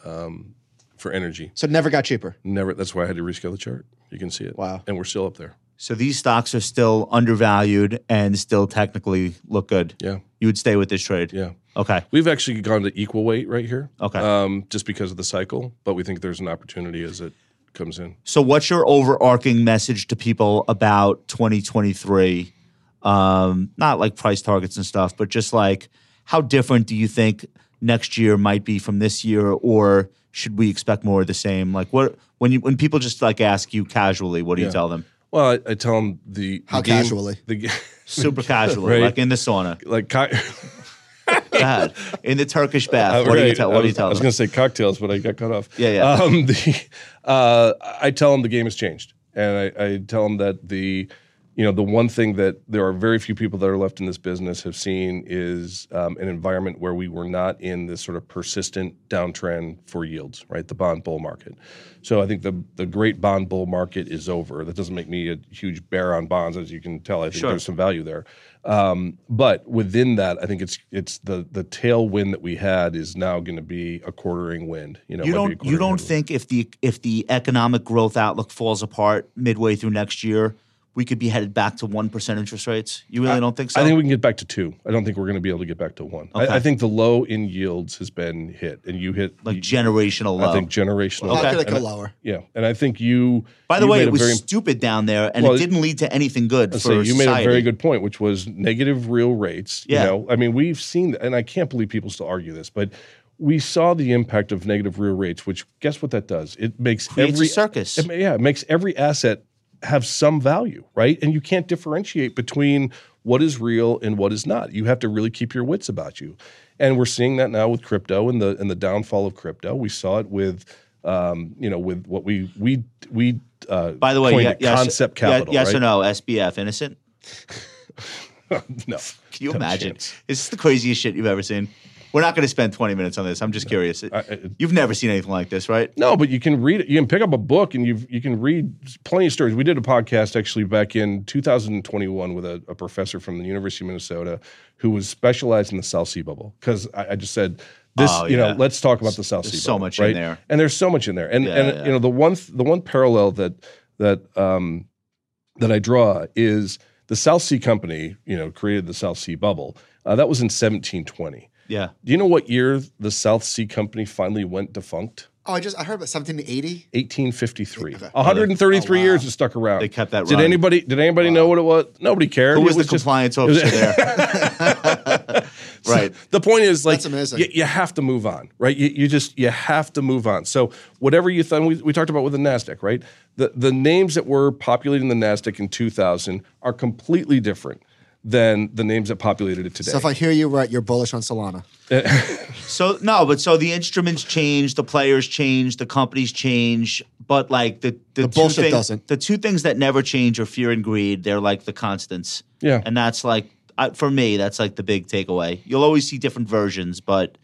um, for energy. So it never got cheaper. Never. That's why I had to rescale the chart. You can see it. Wow. And we're still up there. So these stocks are still undervalued and still technically look good. Yeah. You would stay with this trade. Yeah. Okay. We've actually gone to equal weight right here. Okay. Um, just because of the cycle, but we think there's an opportunity as it comes in. So, what's your overarching message to people about 2023? Um, not like price targets and stuff, but just like how different do you think next year might be from this year, or should we expect more of the same? Like, what when you when people just like ask you casually, what do you tell them? Well, I, I tell them the How game- casually? the *laughs* Super casually, Right. like in the sauna. like co- *laughs* Go ahead. In the Turkish bath. Uh, what do you right. tell? I What do was- you tell I was them? going to say cocktails, but I got cut off. Yeah, yeah. Um, *laughs* the, uh, I tell them the game has changed, and I, I tell them that the you know, the one thing that there are very few people that are left in this business have seen is um, an environment where we were not in this sort of persistent downtrend for yields, right? The bond bull market. So I think the the great bond bull market is over. That doesn't make me a huge bear on bonds, as you can tell. I think Sure. there's some value there. Um, but within that, I think it's it's the the tailwind that we had is now going to be a quartering wind. You know, You might be a don't you don't headwind. think if the if the economic growth outlook falls apart midway through next year, we could be headed back to one percent interest rates? You really don't think so? I think we can get back to two. I don't think we're going to be able to get back to one. Okay. I, I think the low in yields has been hit, and you hit like you- generational low. I think generational. How Okay. could it go And I- lower? Yeah, and I think you. By the you way, made it was very, stupid down there, and Well, it didn't lead to anything good I'd for say you made a very good point, which was negative real rates. Yeah. You know, I mean, we've seen, and I can't believe people still argue this, but we saw the impact of negative real rates. Which guess what that does? It makes Creates every a circus. It, yeah, it makes every asset have some value, right? And you can't differentiate between what is real and what is not. You have to really keep your wits about you. And we're seeing that now with crypto and the and the downfall of crypto. We saw it with um, you know, with what we we we uh, By the way, yeah, yes, concept yeah, yes right? or no? SBF innocent? *laughs* no. Can you No imagine? chance. Is this the craziest shit you've ever seen? We're not going to spend 20 minutes on this. I'm just curious. I- You've never seen anything like this, right? No, but you can read it. You can pick up a book and you you can read plenty of stories. We did a podcast actually back in 2021 with a, a professor from the University of Minnesota who was specialized in the South Sea bubble. Because I, I just said this, Oh, you know, let's talk about the South Sea bubble. There's Sea so bubble. much in right? there. and there's so much in there. And Yeah, and yeah. you know the one th- the one parallel that that um, that I draw is the South Sea Company. You know, created the South Sea bubble. Uh, that was in 1720. Yeah. Do you know what year the South Sea Company finally went defunct? Oh, I just I heard about 1780. 1853. Okay. 133 Oh, wow. years it stuck around. They kept that Did running. anybody did anybody know what it was? Nobody cared. Who It was the just- compliance it *laughs* officer there? *laughs* right. The point is like That's amazing. You, you have to move on, right? You, you just you have to move on. So whatever you thought we, we talked about with the Nasdaq, right? The the names that were populating the Nasdaq in 2000 are completely different than the names that populated it today. So if I hear you right, you're bullish on Solana. *laughs* So no, but so the instruments change, the players change, the companies change, but like the the, The two bullshit thing- doesn't. The two things that never change are fear and greed. They're like the constants. Yeah. and that's like I, for me, that's like the big takeaway. You'll always see different versions, but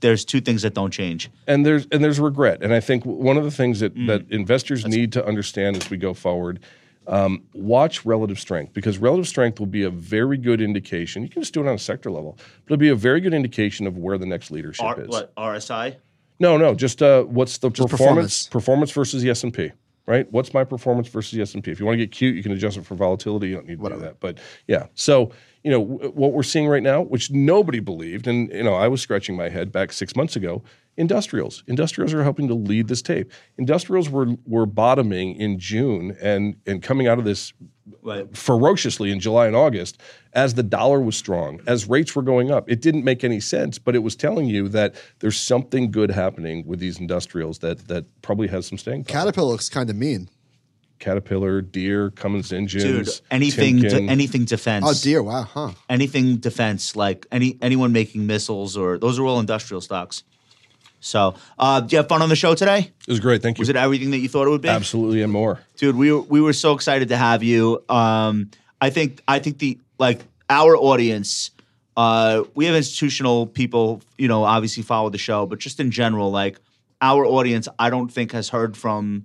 there's two things that don't change. and there's and there's regret. And I think one of the things Mm. that, that investors need to understand as we go forward, um, watch relative strength because relative strength will be a very good indication. You can just do it on a sector level, but it'll be a very good indication of where the next leadership R, is. what RSI? No, no, just uh, what's the performance, performance. performance versus the S and P, right? What's my performance versus the S and P? If you want to get cute, you can adjust it for volatility. You don't need to do that, but yeah. So you know w- what we're seeing right now, which nobody believed, and you know I was scratching my head back six months ago. Industrials, industrials are helping to lead this tape. Industrials were were bottoming in June and and coming out of this Right. ferociously in July and August as the dollar was strong, as rates were going up. It didn't make any sense, but it was telling you that there's something good happening with these industrials that that probably has some staying power. Caterpillar looks kind of mean. Caterpillar, Deere, Cummins Dude, engines, anything, de- anything defense. Oh dear, wow, huh? anything defense, like any anyone making missiles or those are all industrial stocks. So, uh, did you have fun on the show today? it was great. Thank you. Was it everything that you thought it would be? Absolutely and more. dude we were, we were so excited to have you um i think i think the like our audience uh we have institutional people you know obviously follow the show but just in general like our audience i don't think has heard from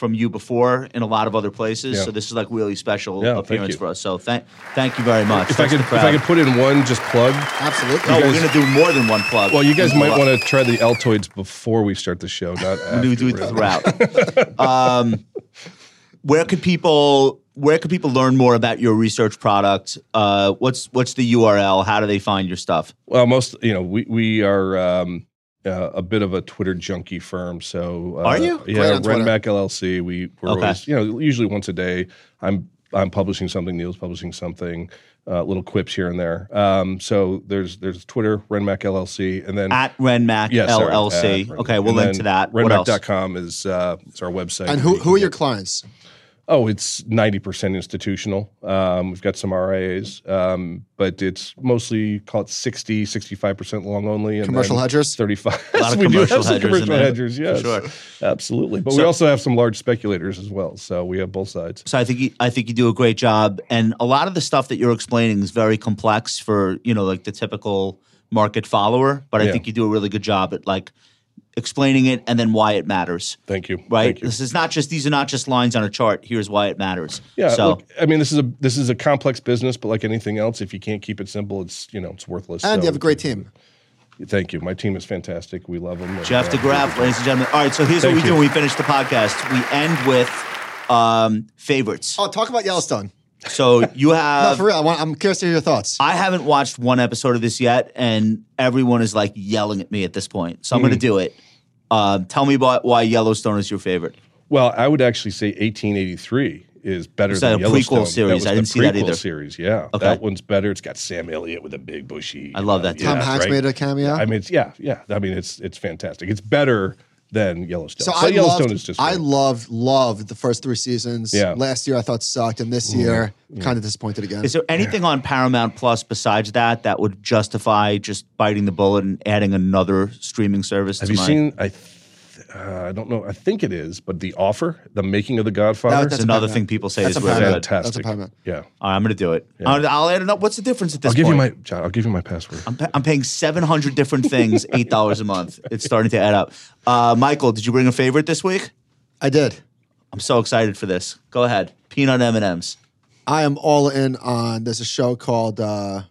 from you before in a lot of other places Yeah. so this is like really special Yeah, appearance for us so thank thank you very much If I could, if I could put in one just plug. Absolutely. no, you we're gonna do more than one plug. Well, you guys might do a lot. want to try the Altoids before we start the show, not after. *laughs* we do it really. throughout. um, where could people where could people learn more about your research product? Uh, what's what's the URL? How do they find your stuff? Well, most you know, we we are um, uh, a bit of a Twitter junkie firm. So uh, Are you? Yeah, on Renmac LLC. We we're Okay. always you know usually once a day. I'm I'm publishing something. Neil's publishing something. Uh, little quips here and there. Um, so there's there's Twitter Renmac LLC, and then At Renmac yeah, sorry, LLC. at Renmac. okay, we'll And link to that. What else? Renmac.com is uh, is our website. And who who are your get- clients? Oh, it's 90% institutional. Um, we've got some RIAs, um, but it's mostly call it 60, 65% long only. And Commercial hedgers? 35. A lot of *laughs* we do have some hedgers commercial there, hedgers, for yes. sure. Absolutely. But we also have some large speculators as well. So we have both sides. So I think you, I think you do a great job, and a lot of the stuff that you're explaining is very complex for you know like the typical market follower. But I Yeah. think you do a really good job at like explaining it and then why it matters. Thank you. Right. Thank you. This is not just these are not just lines on a chart. Here's why it matters. Yeah, So look, I mean, this is a this is a complex business, but like anything else, if you can't keep it simple, it's you know it's worthless. And So, you have a great team. Thank you. My team is fantastic. We love them. Jeff deGraaf, ladies and gentlemen. All right. So here's what Thank we do you. when we finish the podcast. We end with um, favorites. Oh, talk about Yellowstone. So you *laughs* No, have. for real. I want, I'm curious to hear your thoughts. I haven't watched one episode of this yet, and everyone is like yelling at me at this point. So I'm going to do it. Um, tell me about why Yellowstone is your favorite. Well, I would actually say 1883 is better that than a prequel series? I the didn't see that either. Series, yeah, Okay. that one's better. It's got Sam Elliott with a big bushy. I love uh, that too. Tom yeah, Hanks right? made a cameo. I mean, it's yeah, yeah. I mean, it's it's fantastic. It's better than Yellowstone. so So, I Yellowstone loved, is just I great. loved, loved the first three seasons. Yeah. Last year I thought sucked, and this mm-hmm. year kind of disappointed again. Is there anything on Paramount Plus besides that that would justify just biting the bullet and adding another streaming service? Have to you my, seen? I th- uh, I don't know. I think it is, but The Offer, the making of the Godfather. No, That's that's another thing people say That's is a really good. fantastic. That's a Yeah, All right, I'm going to do it. I'll, I'll add it up. What's the difference at this I'll give point? you my. John, I'll give you my password. I'm, pa- I'm paying 700 different things, $8 a month. It's starting to add up. Uh, Michael, did you bring a favorite this week? I did. I'm so excited for this. Go ahead. Peanut M&Ms. I am all in on. There's a show called uh,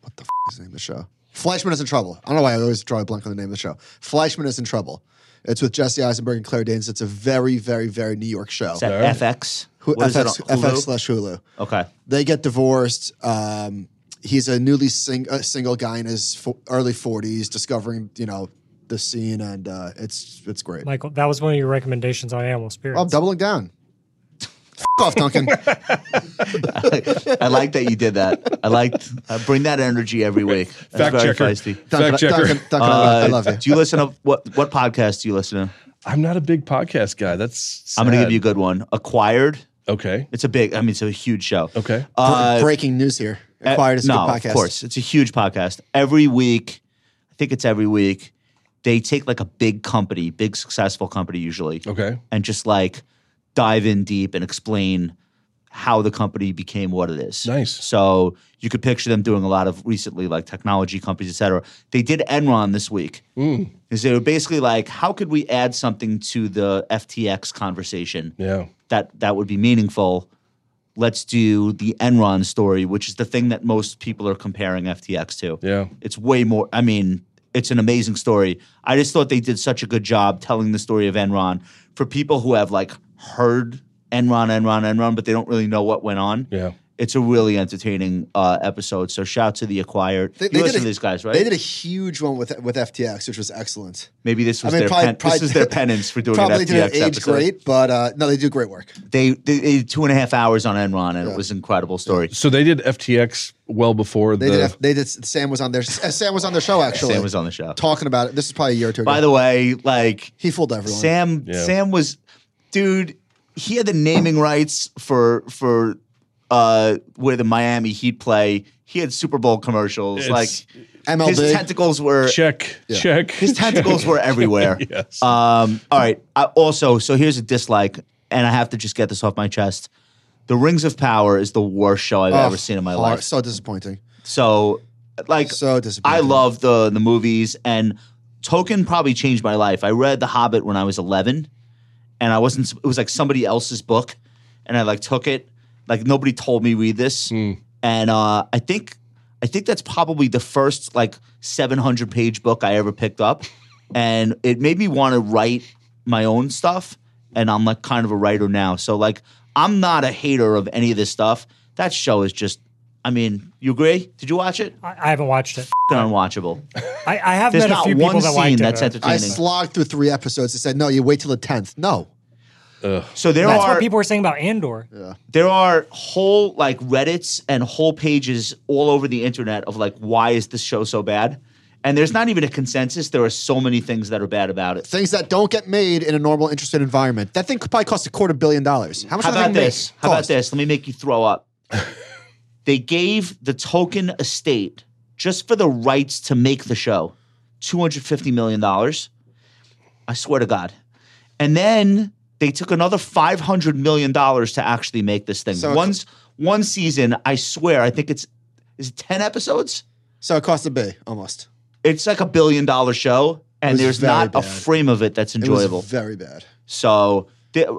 what the f- is the name of the show? Fleishman is in trouble. I don't know why I always draw a blank on the name of the show. Fleishman is in trouble. It's with Jesse Eisenberg and Claire Danes. It's a very, very, very New York show. Is that All right. FX? Who, What is it FX, on Hulu? FX slash Hulu. Okay. They get divorced. Um, he's a newly sing- uh, single guy in his fo- early 40s, discovering you know the scene, and uh, it's it's great. Michael, that was one of your recommendations on Animal Spirits. I'm doubling down. F- off, Duncan. *laughs* I like that you did that. I liked. I bring that energy every week. That's Fact very checker. feisty. Duncan, Fact checker. Duncan, Duncan, I, love, I Uh, love you. Do you listen to what what podcast do you listen to? I'm not a big podcast guy. That's. I'm going to sad. give you a good one. Acquired. Okay. It's a big. I mean, it's a huge show. Okay. Uh, Breaking news here. Acquired is a no, good podcast. of course, it's a huge podcast. Every week, I think it's every week. They take like a big company, big successful company usually, Okay. and just like dive in deep and explain how the company became what it is. Nice. So you could picture them doing a lot of recently like technology companies, et cetera. They did Enron this week. Mm. Because they were basically like, how could we add something to the FTX conversation Yeah. that that would be meaningful? Let's do the Enron story, which is the thing that most people are comparing FTX to. Yeah. It's way more. I mean, it's an amazing story. I just thought they did such a good job telling the story of Enron for people who have like heard Enron, Enron, Enron, but they don't really know what went on. Yeah. It's a really entertaining uh, episode. So shout to the acquired. They, you listen did to a, these guys, right? They did a huge one with with FTX, which was excellent. Maybe this was I mean, their probably- pen, probably- this is their *laughs* penance for doing Probably an FTX didn't age episode. great, but uh, no, they do great work. They, they, they did two and a half hours on Enron, and Yeah. it was an incredible story. So they did FTX well before They the. did. F- They did. Sam was on their. *laughs* Sam was on their show actually. Sam was on the show. talking about it. This is probably a year or two. By the way, like he fooled everyone. Sam, Yeah. Sam was, dude. He had the naming rights for for uh where the Miami Heat play. He had Super Bowl commercials. It's- like MLB. his tentacles were check. Check. his tentacles were *laughs* everywhere. Yes. Um, all right. I, also, so here's a dislike, and I have to just get this off my chest. The Rings of Power is the worst show I've Oh, ever seen in my hard- life. So disappointing. So, like, So disappointing. I love the the movies, and Tolkien probably changed my life. I read The Hobbit when I was 11, and I wasn't. It was like somebody else's book, and I like took it. Like nobody told me read this, and uh, I think I think that's probably the first like 700 page book I ever picked up, *laughs* and it made me want to write my own stuff. And I'm like kind of a writer now, so like I'm not a hater of any of this stuff. That show is just. I mean, you agree? Did you watch it? I, I haven't watched it. unwatchable. I, I have There's met a not few one people that scene liked that's it. though. entertaining. I slogged through three episodes. They said, "No, you wait till the tenth. No, so there That's are what people were saying about Andor. there are whole like Reddits and whole pages all over the internet of like why is this show so bad? And there's not even a consensus. There are so many things that are bad about it. Things that don't get made in a normal interested environment. That thing could probably cost a quarter billion dollars. How much? How does that about thing this? make? How about Cost? this? Let me make you throw up. *laughs* they gave the Tolkien estate just for the rights to make the show $250 million. I swear to God. And then they took another $500 million to actually make this thing. So- One's, one season, I swear, I think it's is it 10 episodes? So it cost a B almost. It's like a billion dollar show, and there's not a frame of it that's It enjoyable. was very bad. so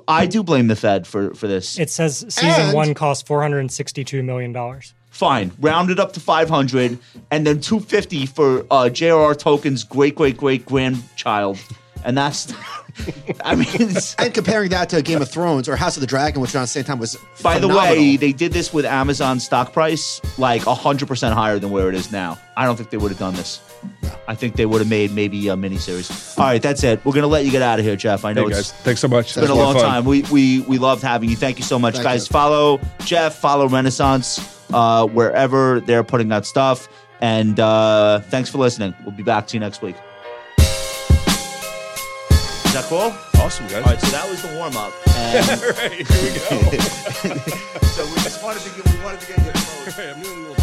I do blame the Fed for, for this. It says season And- one cost four hundred and sixty-two million dollars. fine, round it up to 500 and then 250 for uh, J.R.R. Tolkien's great great great grandchild. And that's, *laughs* I mean, And comparing that to Game of Thrones or House of the Dragon, which around the same time was by the way, they did this with Amazon stock price like 100% higher than where it is now. I don't think they would have done this. I think they would have made maybe a miniseries. All right, that's it. We're going to let you get out of here, Jeff. I know Hey it's guys, thanks so much. It's been a long time. We we we loved having you. Thank you so much, Thank guys. you. Follow Jeff. Follow Renaissance uh, wherever they're putting out stuff. And uh, thanks for listening. We'll be back to you next week. Is that cool? Awesome, guys. All right. So that was the warm up. *laughs* And right, here we go. *laughs* so we just wanted to get we wanted to get you. *laughs* Right,